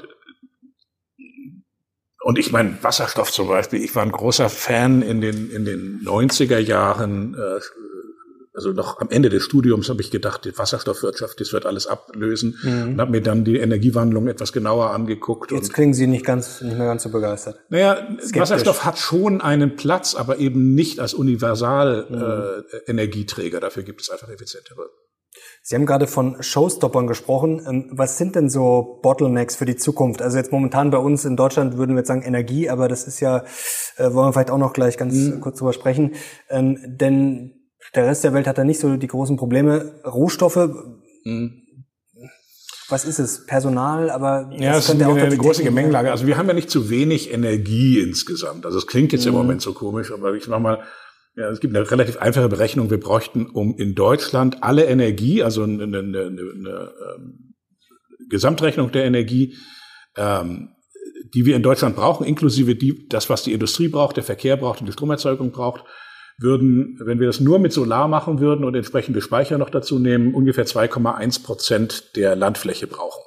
und ich meine, Wasserstoff zum Beispiel, ich war ein großer Fan in den, in den 90er Jahren, äh, also noch am Ende des Studiums habe ich gedacht, die Wasserstoffwirtschaft, das wird alles ablösen mhm. und habe mir dann die Energiewandlung etwas genauer angeguckt. Jetzt klingen Sie nicht ganz, nicht mehr ganz so begeistert. Naja, Skeptisch. Wasserstoff hat schon einen Platz, aber eben nicht als Universal mhm. äh, Energieträger. Dafür gibt es einfach effizientere. Sie haben gerade von Showstoppern gesprochen. Ähm, was sind denn so Bottlenecks für die Zukunft? Also jetzt momentan bei uns in Deutschland würden wir jetzt sagen Energie, aber das ist ja, äh, wollen wir vielleicht auch noch gleich ganz mhm. kurz drüber sprechen. Ähm, denn der Rest der Welt hat da nicht so die großen Probleme. Rohstoffe, mhm. was ist es? Personal, aber ja, das ist eine, eine große Gemengelage. Also wir haben ja nicht zu wenig Energie insgesamt. Also es klingt jetzt mhm. im Moment so komisch, aber ich mach mal, ja, es gibt eine relativ einfache Berechnung. Wir bräuchten, um in Deutschland alle Energie, also eine, eine, eine, eine ähm, Gesamtrechnung der Energie, ähm, die wir in Deutschland brauchen, inklusive die, das, was die Industrie braucht, der Verkehr braucht und die Stromerzeugung braucht, würden, wenn wir das nur mit Solar machen würden und entsprechende Speicher noch dazu nehmen, ungefähr 2,1 Prozent der Landfläche brauchen.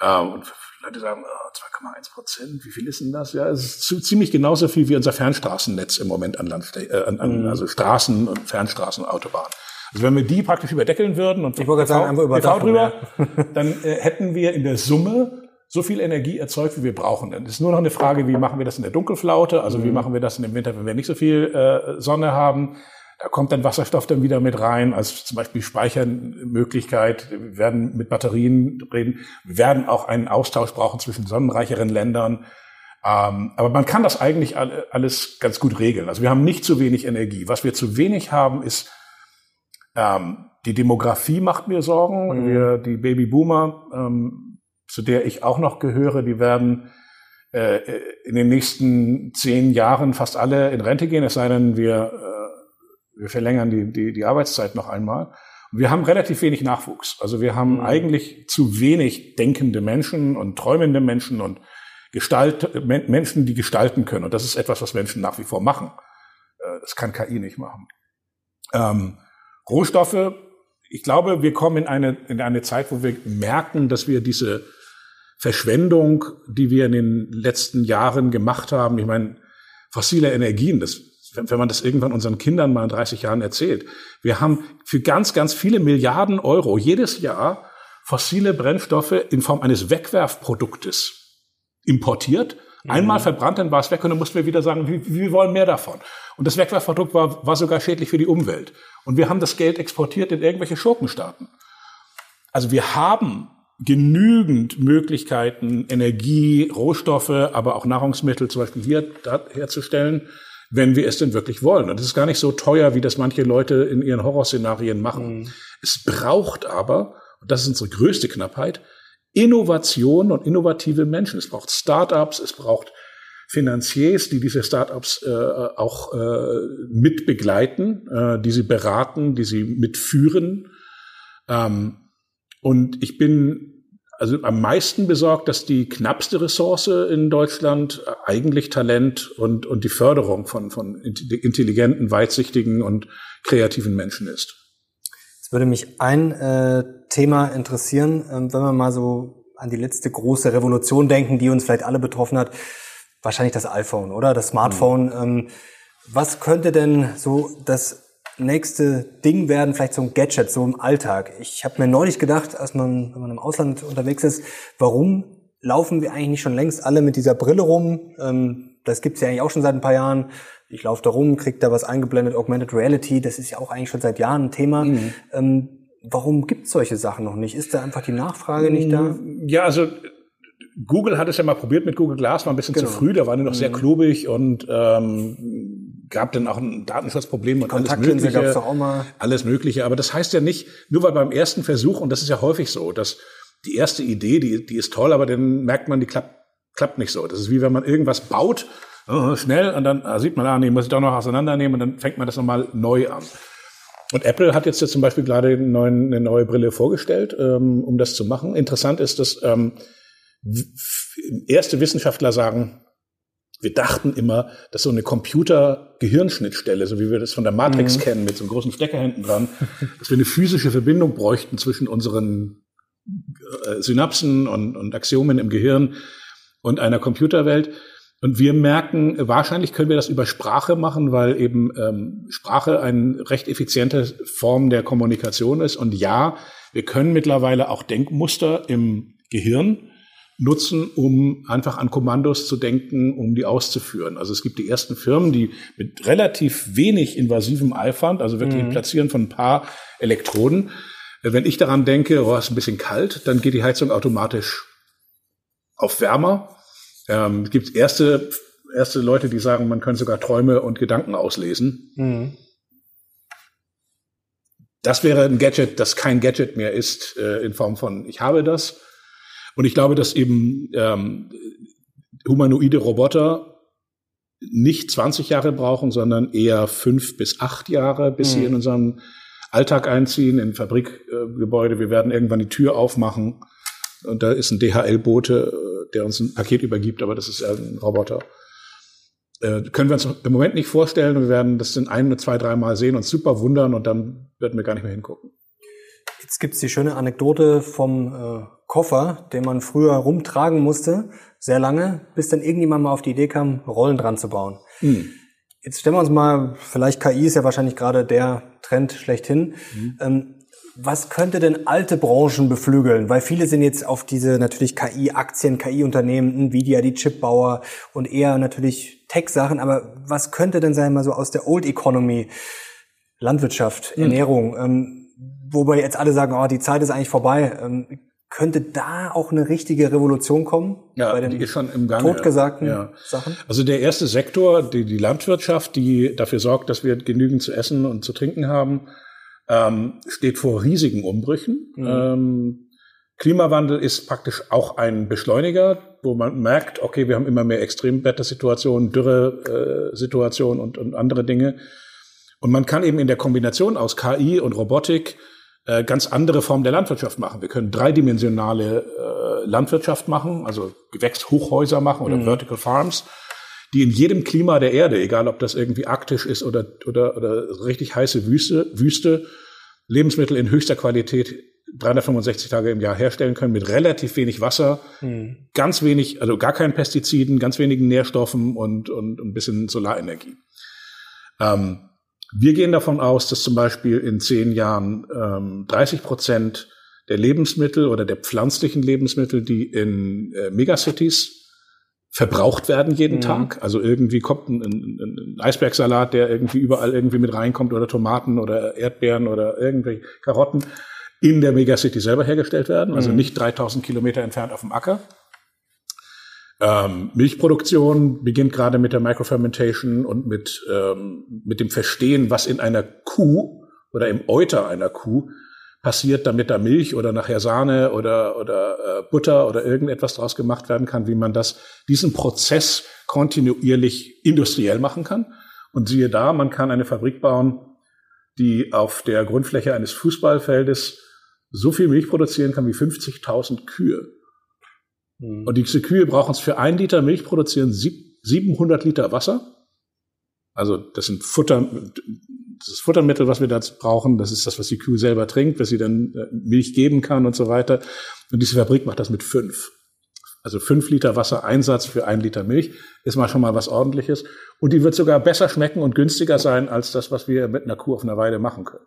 Ähm, und Leute sagen, oh, 2,1 Prozent, wie viel ist denn das? Ja, es ist ziemlich genauso viel wie unser Fernstraßennetz im Moment an Landfläche, äh, an, an, mhm. also Straßen und Fernstraßen und Autobahnen. Also wenn wir die praktisch überdeckeln würden und ich wollte sagen, einfach über drüber, ja. dann äh, hätten wir in der Summe so viel Energie erzeugt, wie wir brauchen. Dann ist nur noch eine Frage, wie machen wir das in der Dunkelflaute? Also mhm. wie machen wir das in dem Winter, wenn wir nicht so viel äh, Sonne haben? Da kommt dann Wasserstoff dann wieder mit rein, als zum Beispiel Speichermöglichkeit. Wir werden mit Batterien reden. Wir werden auch einen Austausch brauchen zwischen sonnenreicheren Ländern. Ähm, aber man kann das eigentlich alles ganz gut regeln. Also wir haben nicht zu wenig Energie. Was wir zu wenig haben, ist ähm, die Demografie macht mir Sorgen. Mhm. Wir, die Babyboomer ähm, zu der ich auch noch gehöre, die werden äh, in den nächsten zehn Jahren fast alle in Rente gehen, es sei denn, wir, äh, wir verlängern die, die, die Arbeitszeit noch einmal. Und wir haben relativ wenig Nachwuchs. Also wir haben mhm. eigentlich zu wenig denkende Menschen und träumende Menschen und Gestalt, Menschen, die gestalten können. Und das ist etwas, was Menschen nach wie vor machen. Äh, das kann KI nicht machen. Ähm, Rohstoffe ich glaube, wir kommen in eine, in eine Zeit, wo wir merken, dass wir diese Verschwendung, die wir in den letzten Jahren gemacht haben, ich meine, fossile Energien, das, wenn man das irgendwann unseren Kindern mal in 30 Jahren erzählt, wir haben für ganz, ganz viele Milliarden Euro jedes Jahr fossile Brennstoffe in Form eines Wegwerfproduktes importiert. Einmal mhm. verbrannt, dann war es weg und dann mussten wir wieder sagen, wir, wir wollen mehr davon. Und das Wegwerfprodukt war, war sogar schädlich für die Umwelt. Und wir haben das Geld exportiert in irgendwelche Schurkenstaaten. Also wir haben genügend Möglichkeiten, Energie, Rohstoffe, aber auch Nahrungsmittel zum Beispiel hier herzustellen, wenn wir es denn wirklich wollen. Und es ist gar nicht so teuer, wie das manche Leute in ihren Horrorszenarien machen. Mhm. Es braucht aber, und das ist unsere größte Knappheit, Innovation und innovative Menschen. Es braucht Startups, es braucht Finanziers, die diese Startups äh, auch äh, mit begleiten, äh, die sie beraten, die sie mitführen. Ähm, und ich bin also am meisten besorgt, dass die knappste Ressource in Deutschland eigentlich Talent und, und die Förderung von, von intelligenten, weitsichtigen und kreativen Menschen ist. Jetzt würde mich ein äh, Thema interessieren, äh, wenn wir mal so an die letzte große Revolution denken, die uns vielleicht alle betroffen hat wahrscheinlich das iPhone, oder? Das Smartphone. Mhm. Ähm, was könnte denn so das nächste Ding werden, vielleicht so ein Gadget, so im Alltag? Ich habe mir neulich gedacht, als man, wenn man im Ausland unterwegs ist, warum laufen wir eigentlich nicht schon längst alle mit dieser Brille rum? Ähm, das gibt's ja eigentlich auch schon seit ein paar Jahren. Ich laufe da rum, krieg da was eingeblendet, Augmented Reality, das ist ja auch eigentlich schon seit Jahren ein Thema. Mhm. Ähm, warum gibt's solche Sachen noch nicht? Ist da einfach die Nachfrage nicht da? Ja, also Google hat es ja mal probiert mit Google Glass, war ein bisschen genau. zu früh, da waren die noch mhm. sehr klobig und ähm, gab dann auch ein Datenschutzproblem und alles Mögliche. Alles Mögliche. Aber das heißt ja nicht, nur weil beim ersten Versuch, und das ist ja häufig so, dass die erste Idee, die, die ist toll, aber dann merkt man, die klappt, klappt nicht so. Das ist wie wenn man irgendwas baut, oh, schnell, und dann sieht man, ah, nee, muss ich doch noch auseinandernehmen, und dann fängt man das nochmal neu an. Und Apple hat jetzt ja zum Beispiel gerade eine neue Brille vorgestellt, ähm, um das zu machen. Interessant ist, dass ähm, erste Wissenschaftler sagen, wir dachten immer, dass so eine Computer-Gehirnschnittstelle, so wie wir das von der Matrix mhm. kennen, mit so einem großen Stecker hinten dran, dass wir eine physische Verbindung bräuchten zwischen unseren äh, Synapsen und, und Axiomen im Gehirn und einer Computerwelt. Und wir merken, wahrscheinlich können wir das über Sprache machen, weil eben ähm, Sprache eine recht effiziente Form der Kommunikation ist. Und ja, wir können mittlerweile auch Denkmuster im Gehirn nutzen, um einfach an Kommandos zu denken, um die auszuführen. Also es gibt die ersten Firmen, die mit relativ wenig invasivem Aufwand, also wirklich mhm. Platzieren von ein paar Elektroden, äh, wenn ich daran denke, oh, ist ein bisschen kalt, dann geht die Heizung automatisch auf wärmer. Ähm, es gibt erste, erste Leute, die sagen, man könnte sogar Träume und Gedanken auslesen. Mhm. Das wäre ein Gadget, das kein Gadget mehr ist, äh, in Form von ich habe das, und ich glaube, dass eben ähm, humanoide Roboter nicht 20 Jahre brauchen, sondern eher fünf bis acht Jahre, bis mhm. sie in unserem Alltag einziehen, in Fabrikgebäude. Wir werden irgendwann die Tür aufmachen und da ist ein DHL-Bote, äh, der uns ein Paket übergibt, aber das ist ja ein Roboter. Äh, können wir uns im Moment nicht vorstellen. Wir werden das in ein, zwei, drei Mal sehen, und super wundern und dann werden wir gar nicht mehr hingucken. Jetzt gibt's die schöne Anekdote vom äh, Koffer, den man früher rumtragen musste, sehr lange, bis dann irgendjemand mal auf die Idee kam, Rollen dran zu bauen. Mhm. Jetzt stellen wir uns mal, vielleicht KI ist ja wahrscheinlich gerade der Trend schlechthin. Mhm. Ähm, was könnte denn alte Branchen beflügeln? Weil viele sind jetzt auf diese natürlich KI-Aktien, KI-Unternehmen, Nvidia, die Chipbauer und eher natürlich Tech-Sachen. Aber was könnte denn sein, mal so aus der Old Economy, Landwirtschaft, mhm. Ernährung, ähm, wobei jetzt alle sagen, oh, die Zeit ist eigentlich vorbei. Ähm, könnte da auch eine richtige Revolution kommen? Ja, bei den die ist schon im Gange. Totgesagten ja. Sachen? Also der erste Sektor, die, die Landwirtschaft, die dafür sorgt, dass wir genügend zu essen und zu trinken haben, ähm, steht vor riesigen Umbrüchen. Mhm. Ähm, Klimawandel ist praktisch auch ein Beschleuniger, wo man merkt, okay, wir haben immer mehr Extremwettersituationen, Dürresituationen äh, und, und andere Dinge. Und man kann eben in der Kombination aus KI und Robotik äh, ganz andere Formen der Landwirtschaft machen. Wir können dreidimensionale äh, Landwirtschaft machen, also Gewächshochhäuser machen oder mhm. Vertical Farms, die in jedem Klima der Erde, egal ob das irgendwie arktisch ist oder, oder, oder richtig heiße Wüste, Wüste Lebensmittel in höchster Qualität 365 Tage im Jahr herstellen können mit relativ wenig Wasser, mhm. ganz wenig, also gar keinen Pestiziden, ganz wenigen Nährstoffen und, und ein bisschen Solarenergie. Ähm, wir gehen davon aus, dass zum Beispiel in zehn Jahren ähm, 30 Prozent der Lebensmittel oder der pflanzlichen Lebensmittel, die in äh, Megacities verbraucht werden jeden mhm. Tag. Also irgendwie kommt ein, ein, ein, Eisbergsalat, der irgendwie überall irgendwie mit reinkommt oder Tomaten oder Erdbeeren oder irgendwelche Karotten in der Megacity selber hergestellt werden, also mhm. nicht 3000 Kilometer entfernt auf dem Acker. Ähm, Milchproduktion beginnt gerade mit der Microfermentation und mit, ähm, mit dem Verstehen, was in einer Kuh oder im Euter einer Kuh passiert, damit da Milch oder nachher Sahne oder, oder äh, Butter oder irgendetwas draus gemacht werden kann, wie man das, diesen Prozess kontinuierlich industriell machen kann. Und siehe da, man kann eine Fabrik bauen, die auf der Grundfläche eines Fußballfeldes so viel Milch produzieren kann wie 50.000 Kühe. Mhm. Und diese Kühe brauchen es für ein Liter Milch produzieren 700 Liter Wasser. Also das sind Futter, das Futtermittel, was wir da brauchen. Das ist das, was die Kuh selber trinkt, was sie dann äh, Milch geben kann und so weiter. Und diese Fabrik macht das mit fünf. Also fünf Liter Wassereinsatz für ein Liter Milch ist mal schon mal was ordentliches. Und die wird sogar besser schmecken und günstiger sein als das, was wir mit einer Kuh auf einer Weide machen können.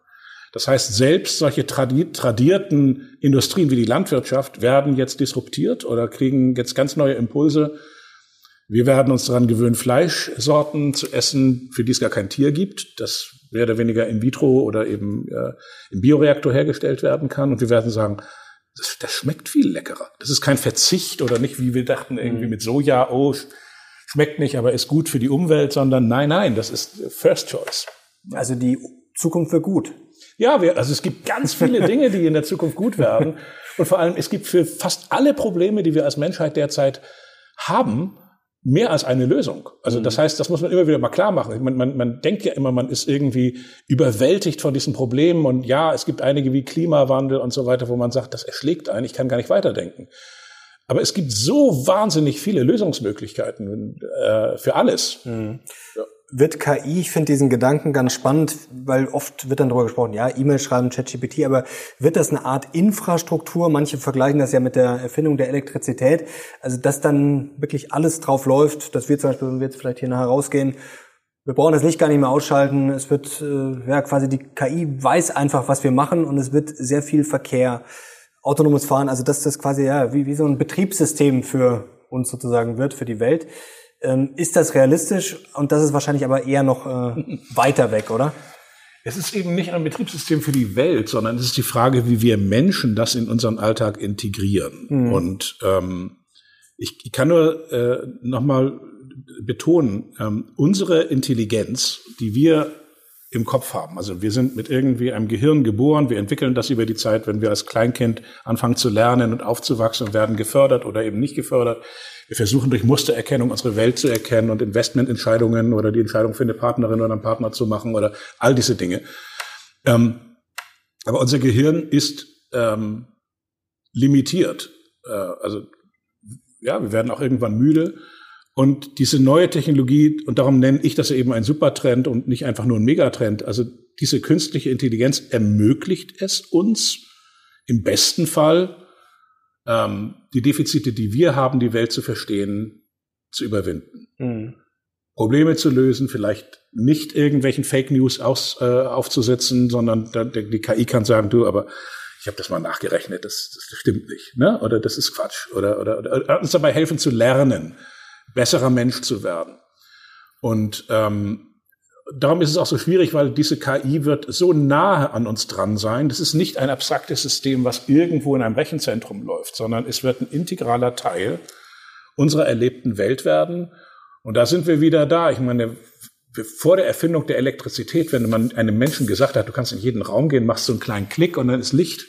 Das heißt, selbst solche tradierten Industrien wie die Landwirtschaft werden jetzt disruptiert oder kriegen jetzt ganz neue Impulse. Wir werden uns daran gewöhnen, Fleischsorten zu essen, für die es gar kein Tier gibt, das mehr oder weniger in vitro oder eben äh, im Bioreaktor hergestellt werden kann. Und wir werden sagen, das, das schmeckt viel leckerer. Das ist kein Verzicht oder nicht, wie wir dachten, irgendwie mhm. mit Soja, oh, schmeckt nicht, aber ist gut für die Umwelt, sondern nein, nein, das ist First Choice. Also die Zukunft wird gut. Ja, wir, also es gibt ganz viele <laughs> Dinge, die in der Zukunft gut werden. Und vor allem, es gibt für fast alle Probleme, die wir als Menschheit derzeit haben, mehr als eine Lösung. Also das mhm. heißt, das muss man immer wieder mal klar machen. Man, man, man denkt ja immer, man ist irgendwie überwältigt von diesen Problemen und ja, es gibt einige wie Klimawandel und so weiter, wo man sagt, das erschlägt einen, ich kann gar nicht weiterdenken. Aber es gibt so wahnsinnig viele Lösungsmöglichkeiten äh, für alles. Mhm. Ja wird KI, ich finde diesen Gedanken ganz spannend, weil oft wird dann darüber gesprochen, ja, E-Mail schreiben, ChatGPT, aber wird das eine Art Infrastruktur? Manche vergleichen das ja mit der Erfindung der Elektrizität. Also, dass dann wirklich alles drauf läuft, dass wir zum Beispiel, wenn wir jetzt vielleicht hier nachher rausgehen, wir brauchen das Licht gar nicht mehr ausschalten. Es wird, äh, ja, quasi die KI weiß einfach, was wir machen und es wird sehr viel Verkehr, autonomes Fahren, also dass das quasi, ja, wie, wie so ein Betriebssystem für uns sozusagen wird, für die Welt. Ähm, ist das realistisch? Und das ist wahrscheinlich aber eher noch äh, <laughs> weiter weg, oder? Es ist eben nicht ein Betriebssystem für die Welt, sondern es ist die Frage, wie wir Menschen das in unseren Alltag integrieren. Mhm. Und ähm, ich, ich kann nur äh, nochmal betonen, ähm, unsere Intelligenz, die wir im Kopf haben. Also wir sind mit irgendwie einem Gehirn geboren, wir entwickeln das über die Zeit, wenn wir als Kleinkind anfangen zu lernen und aufzuwachsen und werden gefördert oder eben nicht gefördert. Wir versuchen durch Mustererkennung unsere Welt zu erkennen und Investmententscheidungen oder die Entscheidung für eine Partnerin oder einen Partner zu machen oder all diese Dinge. Ähm, aber unser Gehirn ist ähm, limitiert. Äh, also ja, wir werden auch irgendwann müde. Und diese neue Technologie, und darum nenne ich das eben ein Supertrend und nicht einfach nur ein Megatrend, also diese künstliche Intelligenz ermöglicht es uns im besten Fall ähm, die Defizite, die wir haben, die Welt zu verstehen, zu überwinden. Mhm. Probleme zu lösen, vielleicht nicht irgendwelchen Fake News aus, äh, aufzusetzen, sondern die, die KI kann sagen, du, aber ich habe das mal nachgerechnet, das, das stimmt nicht, ne? Oder das ist Quatsch. Oder, oder, oder uns dabei helfen zu lernen, besserer Mensch zu werden. Und ähm, darum ist es auch so schwierig, weil diese KI wird so nahe an uns dran sein. Das ist nicht ein abstraktes System, was irgendwo in einem Rechenzentrum läuft, sondern es wird ein integraler Teil unserer erlebten Welt werden. Und da sind wir wieder da. Ich meine, vor der Erfindung der Elektrizität, wenn man einem Menschen gesagt hat, du kannst in jeden Raum gehen, machst so einen kleinen Klick und dann ist Licht.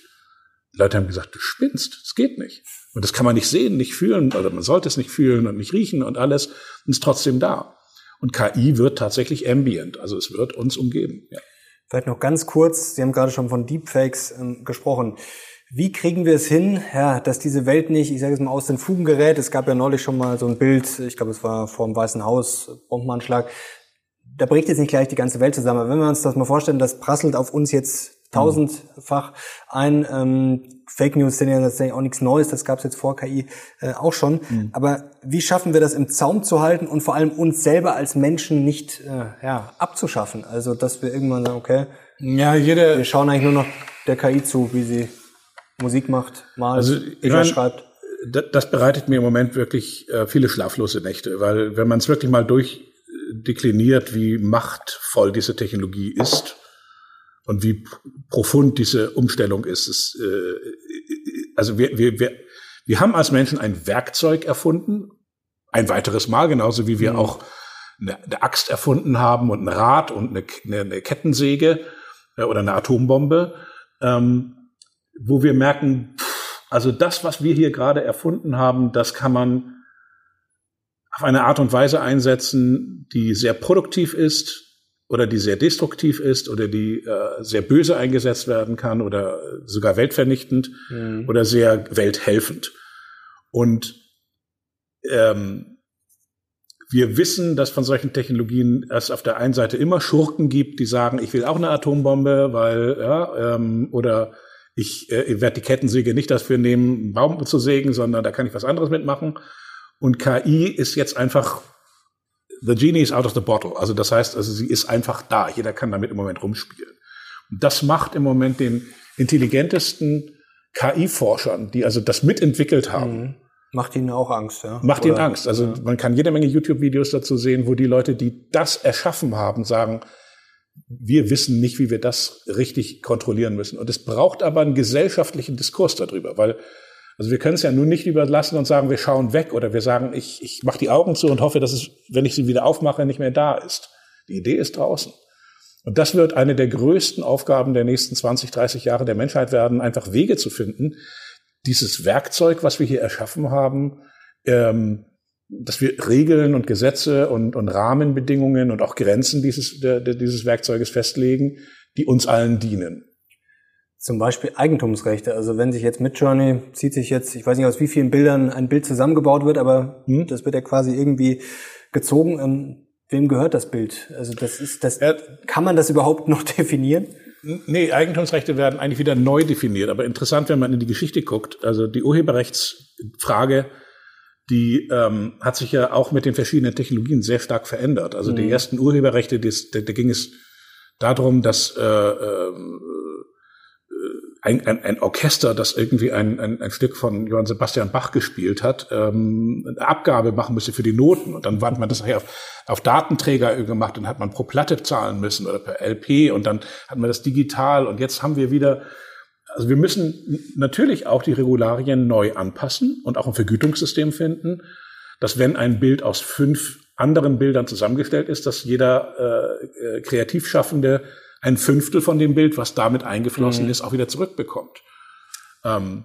Die Leute haben gesagt, du spinnst, das geht nicht. Und das kann man nicht sehen, nicht fühlen, oder man sollte es nicht fühlen und nicht riechen und alles, und ist trotzdem da. Und KI wird tatsächlich ambient, also es wird uns umgeben. Ja. Vielleicht noch ganz kurz, Sie haben gerade schon von Deepfakes äh, gesprochen. Wie kriegen wir es hin, ja, dass diese Welt nicht, ich sage es mal, aus den Fugen gerät? Es gab ja neulich schon mal so ein Bild, ich glaube, es war vor dem Weißen Haus, Bombenanschlag. Da bricht jetzt nicht gleich die ganze Welt zusammen. Aber wenn wir uns das mal vorstellen, das prasselt auf uns jetzt tausendfach ein. Ähm, Fake News sind ja tatsächlich auch nichts Neues, das gab es jetzt vor KI äh, auch schon. Mhm. Aber wie schaffen wir das im Zaum zu halten und vor allem uns selber als Menschen nicht äh, ja, abzuschaffen? Also dass wir irgendwann sagen, okay, ja, jede, wir schauen eigentlich nur noch der KI zu, wie sie Musik macht, malt, also, Bücher schreibt. Das bereitet mir im Moment wirklich äh, viele schlaflose Nächte, weil wenn man es wirklich mal durchdekliniert, wie machtvoll diese Technologie ist, und wie profund diese Umstellung ist. Es, äh, also wir, wir, wir, wir haben als Menschen ein Werkzeug erfunden, ein weiteres Mal, genauso wie wir mhm. auch eine, eine, Axt erfunden haben und ein Rad und eine, eine, eine Kettensäge äh, oder eine Atombombe, ähm, wo wir merken, pff, also das, was wir hier gerade erfunden haben, das kann man auf eine Art und Weise einsetzen, die sehr produktiv ist, oder die sehr destruktiv ist oder die äh, sehr böse eingesetzt werden kann oder sogar weltvernichtend mhm. oder sehr welthelfend. Und ähm, wir wissen, dass von solchen Technologien es auf der einen Seite immer Schurken gibt, die sagen, ich will auch eine Atombombe, weil ja ähm, oder ich äh, werde die Kettensäge nicht dafür nehmen, einen Baum zu sägen, sondern da kann ich was anderes mitmachen. Und KI ist jetzt einfach the genie is out of the bottle. Also das heißt, also sie ist einfach da. Jeder kann damit im Moment rumspielen. Und das macht im Moment den intelligentesten KI-Forschern, die also das mitentwickelt haben. Mhm. Macht ihnen auch Angst, ja. Macht Oder, ihnen Angst. Also ja. man kann jede Menge YouTube-Videos dazu sehen, wo die Leute, die das erschaffen haben, sagen, wir wissen nicht, wie wir das richtig kontrollieren müssen. Und es braucht aber einen gesellschaftlichen Diskurs darüber, weil also wir können es ja nun nicht überlassen und sagen, wir schauen weg oder wir sagen, ich, ich mache die Augen zu und hoffe, dass es, wenn ich sie wieder aufmache, nicht mehr da ist. Die Idee ist draußen. Und das wird eine der größten Aufgaben der nächsten 20, 30 Jahre der Menschheit werden, einfach Wege zu finden, dieses Werkzeug, was wir hier erschaffen haben, ähm, dass wir Regeln und Gesetze und, und Rahmenbedingungen und auch Grenzen dieses, der, der, dieses Werkzeuges festlegen, die uns allen dienen. Zum Beispiel Eigentumsrechte. Also wenn sich jetzt Midjourney zieht sich jetzt, ich weiß nicht aus wie vielen Bildern ein Bild zusammengebaut wird, aber hm. das wird ja quasi irgendwie gezogen. Ähm, wem gehört das Bild? Also das ist das. Ja. Kann man das überhaupt noch <laughs> definieren? Nee, Eigentumsrechte werden eigentlich wieder neu definiert. Aber interessant, wenn man in die Geschichte guckt. Also die Urheberrechtsfrage, die ähm, hat sich ja auch mit den verschiedenen Technologien sehr stark verändert. Also mhm. die ersten Urheberrechte, da, ging es darum, dass äh, äh, ein, ein, ein Orchester, das irgendwie ein, ein, ein Stück von Johann Sebastian Bach gespielt hat, ähm, eine Abgabe machen müsste für die Noten. Und dann hat man das auf, auf Datenträger gemacht und hat man pro Platte zahlen müssen oder per LP und dann hat man das digital. Und jetzt haben wir wieder, also wir müssen natürlich auch die Regularien neu anpassen und auch ein Vergütungssystem finden, dass wenn ein Bild aus fünf anderen Bildern zusammengestellt ist, dass jeder äh, äh Kreativschaffende ein Fünftel von dem Bild, was damit eingeflossen mhm. ist, auch wieder zurückbekommt. Ähm,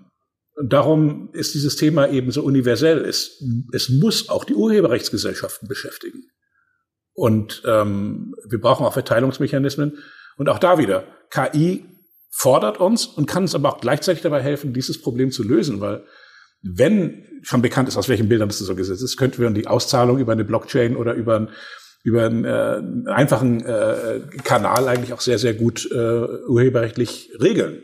darum ist dieses Thema eben so universell. Es, es muss auch die Urheberrechtsgesellschaften beschäftigen. Und ähm, wir brauchen auch Verteilungsmechanismen. Und auch da wieder, KI fordert uns und kann uns aber auch gleichzeitig dabei helfen, dieses Problem zu lösen, weil wenn schon bekannt ist, aus welchen Bildern das so gesetzt ist, könnten wir die Auszahlung über eine Blockchain oder über ein über einen äh, einfachen äh, Kanal eigentlich auch sehr, sehr gut äh, urheberrechtlich regeln.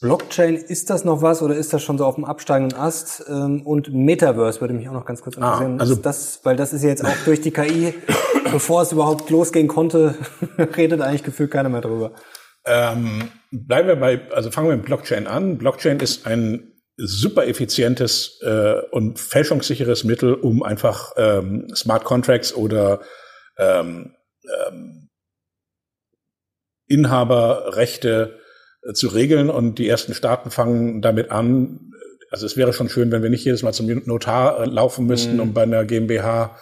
Blockchain, ist das noch was oder ist das schon so auf dem absteigenden Ast? Ähm, und Metaverse würde mich auch noch ganz kurz ah, interessieren. Ah, also das, weil das ist ja jetzt auch durch die KI, <coughs> bevor es überhaupt losgehen konnte, <laughs> redet eigentlich gefühlt keiner mehr drüber. Ähm, bleiben wir bei, also fangen wir mit Blockchain an. Blockchain ist ein super effizientes äh, und fälschungssicheres Mittel, um einfach ähm, Smart Contracts oder ähm, ähm, Inhaberrechte äh, zu regeln. Und die ersten Staaten fangen damit an. Also es wäre schon schön, wenn wir nicht jedes Mal zum Notar äh, laufen müssten, mhm. um bei einer GmbH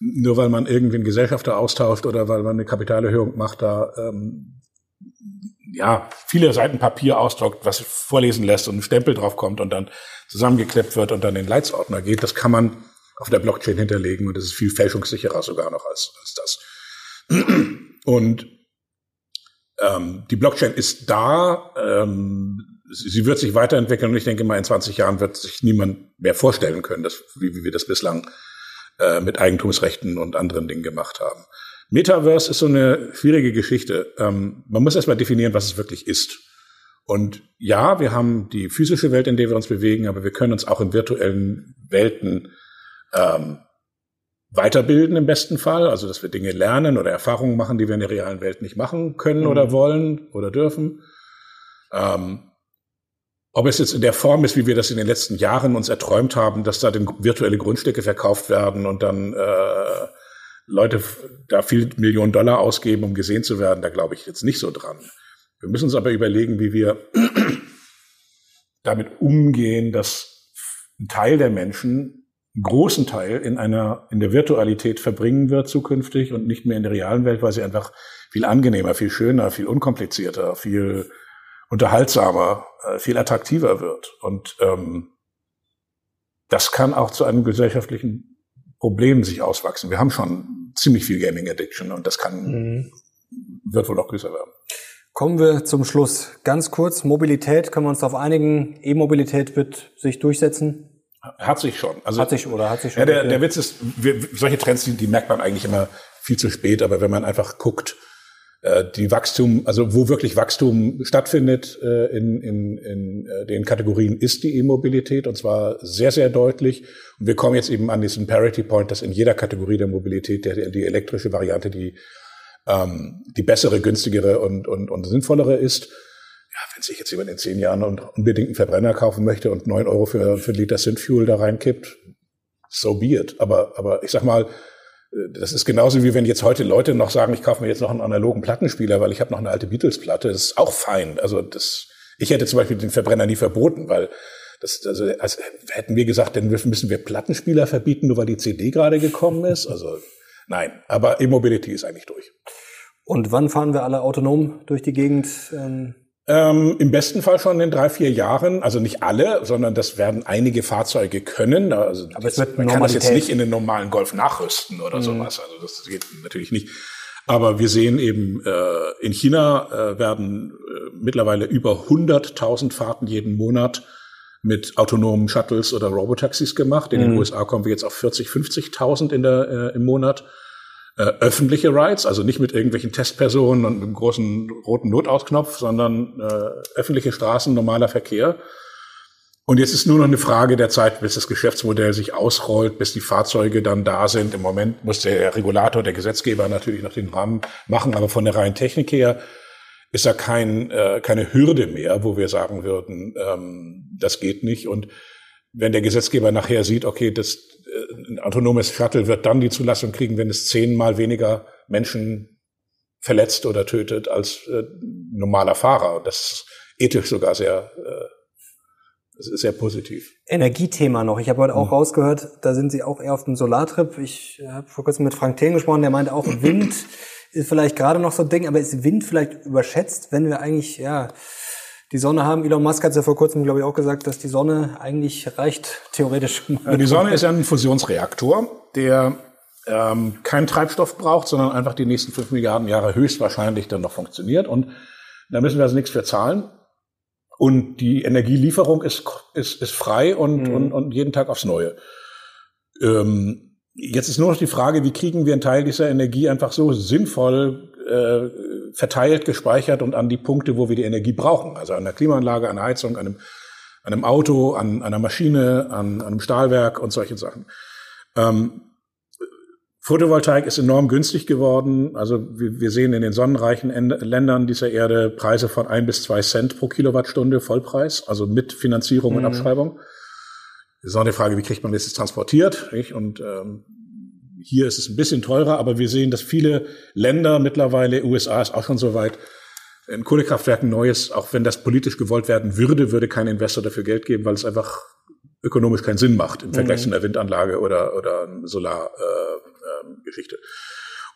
nur weil man irgendwie einen Gesellschafter austauscht oder weil man eine Kapitalerhöhung macht, da ähm, ja, viele Seiten Papier ausdruckt, was vorlesen lässt und ein Stempel drauf kommt und dann zusammengeklebt wird und dann in den Leitsordner geht, das kann man auf der Blockchain hinterlegen und das ist viel fälschungssicherer sogar noch als, als das. Und ähm, die Blockchain ist da, ähm, sie wird sich weiterentwickeln und ich denke mal, in 20 Jahren wird sich niemand mehr vorstellen können, dass, wie, wie wir das bislang äh, mit Eigentumsrechten und anderen Dingen gemacht haben. Metaverse ist so eine schwierige Geschichte. Ähm, man muss erstmal definieren, was es wirklich ist. Und ja, wir haben die physische Welt, in der wir uns bewegen, aber wir können uns auch in virtuellen Welten ähm, weiterbilden im besten Fall, also dass wir Dinge lernen oder Erfahrungen machen, die wir in der realen Welt nicht machen können mhm. oder wollen oder dürfen. Ähm, ob es jetzt in der Form ist, wie wir das in den letzten Jahren uns erträumt haben, dass da virtuelle Grundstücke verkauft werden und dann äh, Leute da viel Millionen Dollar ausgeben, um gesehen zu werden, da glaube ich jetzt nicht so dran. Wir müssen uns aber überlegen, wie wir <clears throat> damit umgehen, dass ein Teil der Menschen einen großen Teil in einer, in der Virtualität verbringen wird zukünftig und nicht mehr in der realen Welt, weil sie einfach viel angenehmer, viel schöner, viel unkomplizierter, viel unterhaltsamer, äh, viel attraktiver wird. Und ähm, das kann auch zu einem gesellschaftlichen Problem sich auswachsen. Wir haben schon ziemlich viel Gaming Addiction und das kann, mhm. wird wohl noch größer werden. Kommen wir zum Schluss. Ganz kurz, Mobilität, können wir uns darauf einigen, E-Mobilität wird sich durchsetzen? Hat sich schon. Also, hat sich oder hat sich schon. Ja, der, der Witz ist, wir, solche Trends, die, die merkt man eigentlich immer viel zu spät, aber wenn man einfach guckt, die Wachstum, also wo wirklich Wachstum stattfindet äh, in, in, in äh, den Kategorien, ist die E-Mobilität und zwar sehr, sehr deutlich. Und wir kommen jetzt eben an diesen Parity Point, dass in jeder Kategorie der Mobilität der, die elektrische Variante die ähm, die bessere, günstigere und, und, und sinnvollere ist. Ja, wenn sich jetzt jemand in zehn Jahren unbedingt einen Verbrenner kaufen möchte und neun Euro für, für einen Liter Synfuel da reinkippt, so be it. Aber, aber ich sag mal, äh, das ist genauso wie wenn jetzt heute Leute noch sagen, ich kaufe mir jetzt noch einen analogen Plattenspieler, weil ich habe noch eine alte Beatles-Platte. Das ist auch fein. Also das, ich hätte zum Beispiel den Verbrenner nie verboten, weil das, also, als hätten wir gesagt, dann müssen wir Plattenspieler verbieten, nur weil die CD gerade gekommen ist. Also Nein, aber E-Mobility ist eigentlich durch. Und wann fahren wir alle autonom durch die Gegend? Ähm ähm, Im besten Fall schon in drei, vier Jahren. Also nicht alle, sondern das werden einige Fahrzeuge können. Also Aber wird man kann das jetzt nicht in den normalen Golf nachrüsten oder mhm. sowas. Also das geht natürlich nicht. Aber wir sehen eben, äh, in China äh, werden äh, mittlerweile über 100.000 Fahrten jeden Monat mit autonomen Shuttles oder Robotaxis gemacht. In mhm. den USA kommen wir jetzt auf 40, 50.000 in der, äh, im Monat. Äh, öffentliche Rides, also nicht mit irgendwelchen Testpersonen und einem großen roten Notausknopf, sondern äh, öffentliche Straßen, normaler Verkehr. Und jetzt ist nur noch eine Frage der Zeit, bis das Geschäftsmodell sich ausrollt, bis die Fahrzeuge dann da sind. Im Moment muss der Regulator, der Gesetzgeber natürlich noch den Rahmen machen, aber von der reinen Technik her ist da kein, äh, keine Hürde mehr, wo wir sagen würden, ähm, das geht nicht. Und wenn der Gesetzgeber nachher sieht, okay, das äh, ein autonomes Shuttle wird dann die Zulassung kriegen, wenn es zehnmal weniger Menschen verletzt oder tötet als äh, normaler Fahrer. Und das ist ethisch sogar sehr äh, sehr positiv. Energiethema noch. Ich habe heute auch mhm. rausgehört, da sind Sie auch eher auf dem Solartrip. Ich habe vor kurzem mit Frank Thien gesprochen, der meinte auch Wind ist vielleicht gerade noch so ein Ding, aber ist Wind vielleicht überschätzt, wenn wir eigentlich, ja, die Sonne haben. Elon Musk hat ja vor kurzem, glaube ich, auch gesagt, dass die Sonne eigentlich reicht, theoretisch. Die Sonne ist ja ein Fusionsreaktor, der ähm, keinen Treibstoff braucht, sondern einfach die nächsten fünf Milliarden Jahre höchstwahrscheinlich dann noch funktioniert. Und da müssen wir also nichts für zahlen. Und die Energielieferung ist, ist, ist frei und, mhm. und, und jeden Tag aufs Neue. Ähm, Jetzt ist nur noch die Frage, wie kriegen wir einen Teil dieser Energie einfach so sinnvoll äh, verteilt, gespeichert und an die Punkte, wo wir die Energie brauchen. Also an der Klimaanlage, an der Heizung, an einem, an einem Auto, an, an einer Maschine, an, an einem Stahlwerk und solche Sachen. Ähm, Photovoltaik ist enorm günstig geworden. Also wir, wir sehen in den sonnenreichen Ländern dieser Erde Preise von ein bis zwei Cent pro Kilowattstunde Vollpreis, also mit Finanzierung mhm. und Abschreibung. Das ist auch eine Frage, wie kriegt man das jetzt transportiert? Nicht? Und ähm, hier ist es ein bisschen teurer, aber wir sehen, dass viele Länder mittlerweile, USA ist auch schon so weit, ein Kohlekraftwerk ein neues, auch wenn das politisch gewollt werden würde, würde kein Investor dafür Geld geben, weil es einfach ökonomisch keinen Sinn macht im Vergleich mhm. zu einer Windanlage oder, oder Solargeschichte. Äh, äh,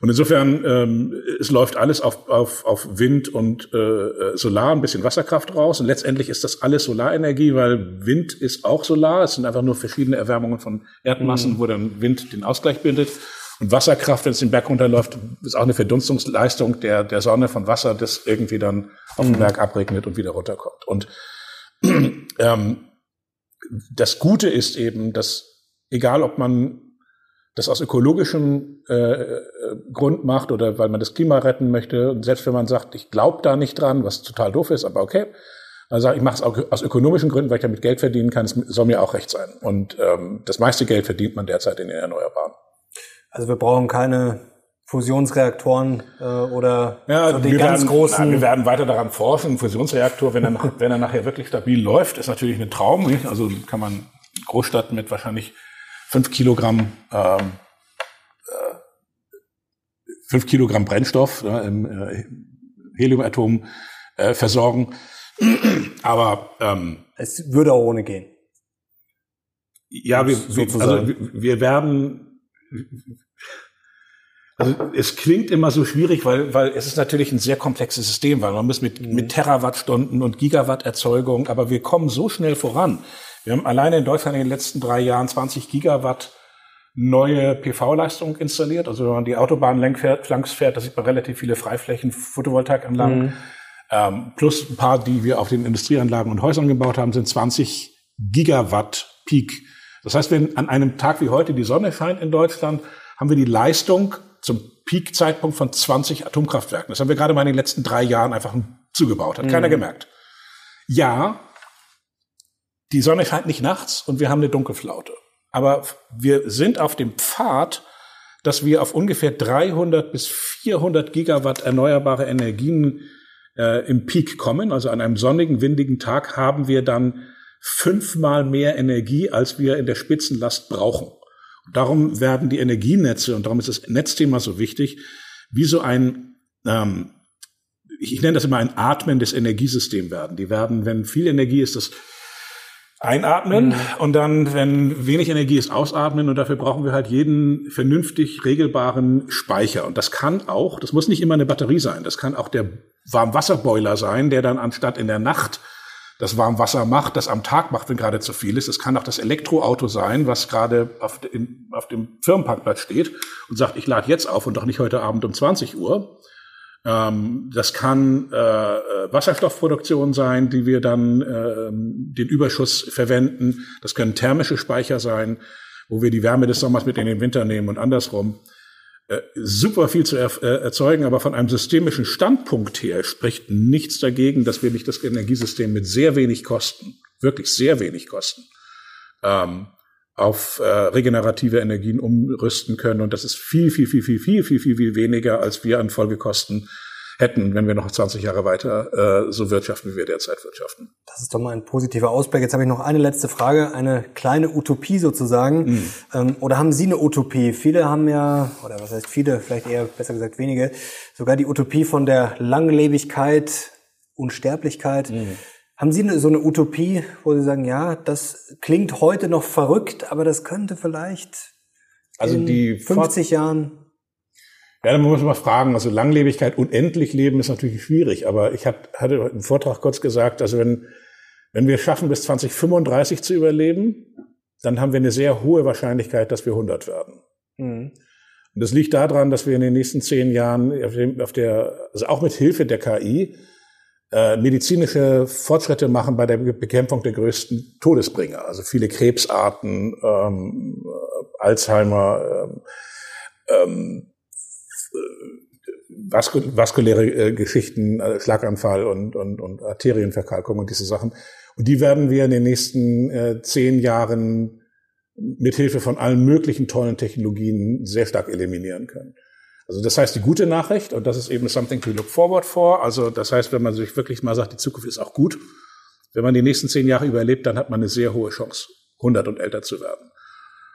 und insofern, ähm, es läuft alles auf, auf, auf Wind und äh, Solar, ein bisschen Wasserkraft raus. Und letztendlich ist das alles Solarenergie, weil Wind ist auch Solar. Es sind einfach nur verschiedene Erwärmungen von Erdmassen, mhm. wo dann Wind den Ausgleich bildet. Und Wasserkraft, wenn es den Berg runterläuft, ist auch eine Verdunstungsleistung der, der Sonne von Wasser, das irgendwie dann auf den mhm. Berg abregnet und wieder runterkommt. Und <clears throat> ähm, das Gute ist eben, dass egal ob man das aus ökologischem äh, äh, Grund macht oder weil man das Klima retten möchte. Und selbst wenn man sagt, ich glaube da nicht dran, was total doof ist, aber okay. Also ich mache es auch aus ökonomischen Gründen, weil ich damit Geld verdienen kann. Es soll mir auch recht sein. Und ähm, das meiste Geld verdient man derzeit in den Erneuerbaren. Also wir brauchen keine Fusionsreaktoren äh, oder ja, so die ganz werden, großen. Na, wir werden weiter daran forschen. Ein Fusionsreaktor, wenn er, <laughs> wenn er nachher wirklich stabil läuft, ist natürlich ein Traum. Nicht? Also kann man Großstadt mit wahrscheinlich fünf Kilogramm ähm, äh, fünf Kilogramm Brennstoff ja, im äh, Heliumatom äh, versorgen. Aber ähm, es würde auch ohne gehen. Ja, wir, wir, also wir werden also es klingt immer so schwierig, weil, weil es ist natürlich ein sehr komplexes System, weil man muss mit, mit Terawattstunden und Gigawatt Erzeugung, aber wir kommen so schnell voran. Wir haben alleine in Deutschland in den letzten drei Jahren 20 Gigawatt neue PV-Leistung installiert. Also wenn man die Autobahn längs fährt, da sieht man relativ viele Freiflächen, Photovoltaikanlagen. Mhm. Ähm, plus ein paar, die wir auf den Industrieanlagen und Häusern gebaut haben, sind 20 Gigawatt Peak. Das heißt, wenn an einem Tag wie heute die Sonne scheint in Deutschland, haben wir die Leistung zum Peak-Zeitpunkt von 20 Atomkraftwerken. Das haben wir gerade mal in den letzten drei Jahren einfach zugebaut. Hat mhm. keiner gemerkt. Ja, die Sonne scheint nicht nachts und wir haben eine Dunkelflaute. Aber wir sind auf dem Pfad, dass wir auf ungefähr 300 bis 400 Gigawatt erneuerbare Energien äh, im Peak kommen. Also an einem sonnigen, windigen Tag haben wir dann fünfmal mehr Energie, als wir in der Spitzenlast brauchen. Darum werden die Energienetze, und darum ist das Netzthema so wichtig, wie so ein, ähm, ich, nenne das immer ein Atmen des Energiesystems werden. Die werden, wenn viel Energie ist, das einatmen mhm. und dann, wenn wenig Energie ist, ausatmen und dafür brauchen wir halt jeden vernünftig regelbaren Speicher. Und das kann auch, das muss nicht immer eine Batterie sein, das kann auch der Warmwasserboiler sein, der dann anstatt in der Nacht das Warmwasser macht, das am Tag macht, wenn gerade zu viel ist. Es kann auch das Elektroauto sein, was gerade auf dem Firmenparkplatz steht und sagt, ich lade jetzt auf und doch nicht heute Abend um 20 Uhr. Ähm, das kann äh, äh, Wasserstoffproduktion sein, die wir dann äh, den Überschuss verwenden. Das können thermische Speicher sein, wo wir die Wärme des Sommers mit in den Winter nehmen und andersrum. Äh, super viel zu er, äh, erzeugen, aber von einem systemischen Standpunkt her spricht nichts dagegen, dass wir nicht das Energiesystem mit sehr wenig Kosten, wirklich sehr wenig Kosten, ähm, auf äh, regenerative Energien umrüsten können. Und das ist viel, viel, viel, viel, viel, viel, viel, viel weniger, als wir an Folgekosten hätten, wenn wir noch 20 Jahre weiter äh, so wirtschaften, wie wir derzeit wirtschaften. Das ist doch mal ein positiver Ausblick. Jetzt habe ich noch eine letzte Frage, eine kleine Utopie sozusagen. Mhm. Ähm, oder haben Sie eine Utopie? Viele haben ja, oder was heißt viele, vielleicht eher besser gesagt wenige, sogar die Utopie von der Langlebigkeit, Unsterblichkeit. Mhm. Haben Sie so eine Utopie, wo Sie sagen, ja, das klingt heute noch verrückt, aber das könnte vielleicht also in die 50 Jahren ja, dann muss man mal fragen, also Langlebigkeit, unendlich leben ist natürlich schwierig, aber ich hab, hatte im Vortrag kurz gesagt, also wenn, wenn wir schaffen, bis 2035 zu überleben, dann haben wir eine sehr hohe Wahrscheinlichkeit, dass wir 100 werden. Mhm. Und das liegt daran, dass wir in den nächsten zehn Jahren auf, dem, auf der, also auch mit Hilfe der KI, äh, medizinische Fortschritte machen bei der Bekämpfung der größten Todesbringer. Also viele Krebsarten, ähm, Alzheimer, ähm, vaskul vaskuläre äh, Geschichten, äh, Schlaganfall und, und, und Arterienverkalkung und diese Sachen. Und die werden wir in den nächsten äh, zehn Jahren mithilfe von allen möglichen tollen Technologien sehr stark eliminieren können. Also das heißt, die gute Nachricht, und das ist eben something to look forward for, also das heißt, wenn man sich wirklich mal sagt, die Zukunft ist auch gut, wenn man die nächsten zehn Jahre überlebt, dann hat man eine sehr hohe Chance, 100 und älter zu werden.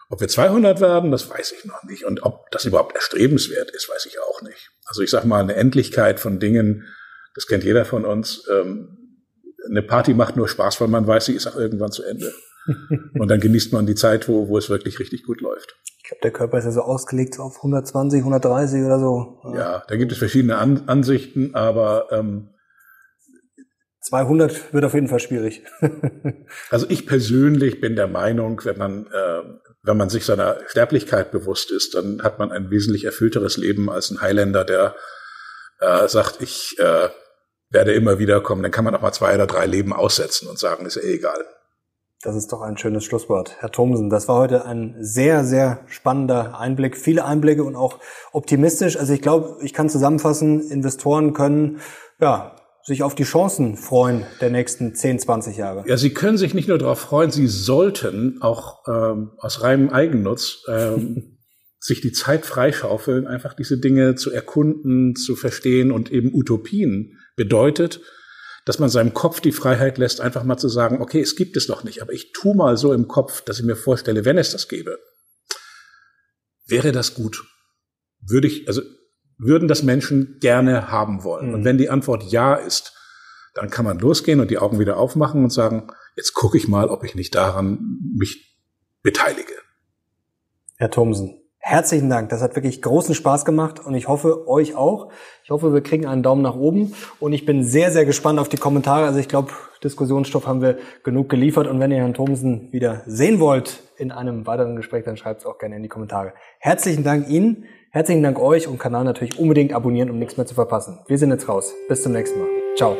Ob wir 200 werden, das weiß ich noch nicht. Und ob das überhaupt erstrebenswert ist, weiß ich auch nicht. Also ich sage mal, eine Endlichkeit von Dingen, das kennt jeder von uns. Ähm, eine Party macht nur Spaß, weil man weiß, sie ist auch irgendwann zu Ende. <laughs> Und dann genießt man die Zeit, wo, wo es wirklich richtig gut läuft. Ich glaube, der Körper ist ja so ausgelegt auf 120, 130 oder so. Ja, da gibt es verschiedene An Ansichten, aber ähm, 200 wird auf jeden Fall schwierig. <laughs> also ich persönlich bin der Meinung, wenn man äh, wenn man sich seiner Sterblichkeit bewusst ist, dann hat man ein wesentlich erfüllteres Leben als ein Highlander, der äh, sagt, ich äh, werde immer wieder kommen. Dann kann man auch mal zwei oder drei Leben aussetzen und sagen, ist ja eh egal. Das ist doch ein schönes Schlusswort. Herr Thomsen, das war heute ein sehr, sehr spannender Einblick. Viele Einblicke und auch optimistisch. Also ich glaube, ich kann zusammenfassen, Investoren können, ja, sich auf die Chancen freuen der nächsten 10, 20 Jahre. Ja, Sie können sich nicht nur darauf freuen, Sie sollten auch ähm, aus reinem Eigennutz ähm, <laughs> sich die Zeit freischaufeln, einfach diese Dinge zu erkunden, zu verstehen und eben Utopien bedeutet, dass man seinem Kopf die Freiheit lässt, einfach mal zu sagen, okay, es gibt es noch nicht, aber ich tu mal so im Kopf, dass ich mir vorstelle, wenn es das gäbe, wäre das gut? Würde ich, also würden das Menschen gerne haben wollen? Mhm. Und wenn die Antwort ja ist, dann kann man losgehen und die Augen wieder aufmachen und sagen, jetzt gucke ich mal, ob ich nicht daran mich beteilige. Herr Thomsen, Herzlichen Dank. Das hat wirklich großen Spaß gemacht und ich hoffe, euch auch. Ich hoffe, wir kriegen einen Daumen nach oben und ich bin sehr, sehr gespannt auf die Kommentare. Also ich glaube, Diskussionsstoff haben wir genug geliefert und wenn ihr Herrn Thomsen wieder sehen wollt in einem weiteren Gespräch, dann schreibt es auch gerne in die Kommentare. Herzlichen Dank Ihnen, herzlichen Dank euch und Kanal natürlich unbedingt abonnieren, um nichts mehr zu verpassen. Wir sind jetzt raus. Bis zum nächsten Mal. Ciao.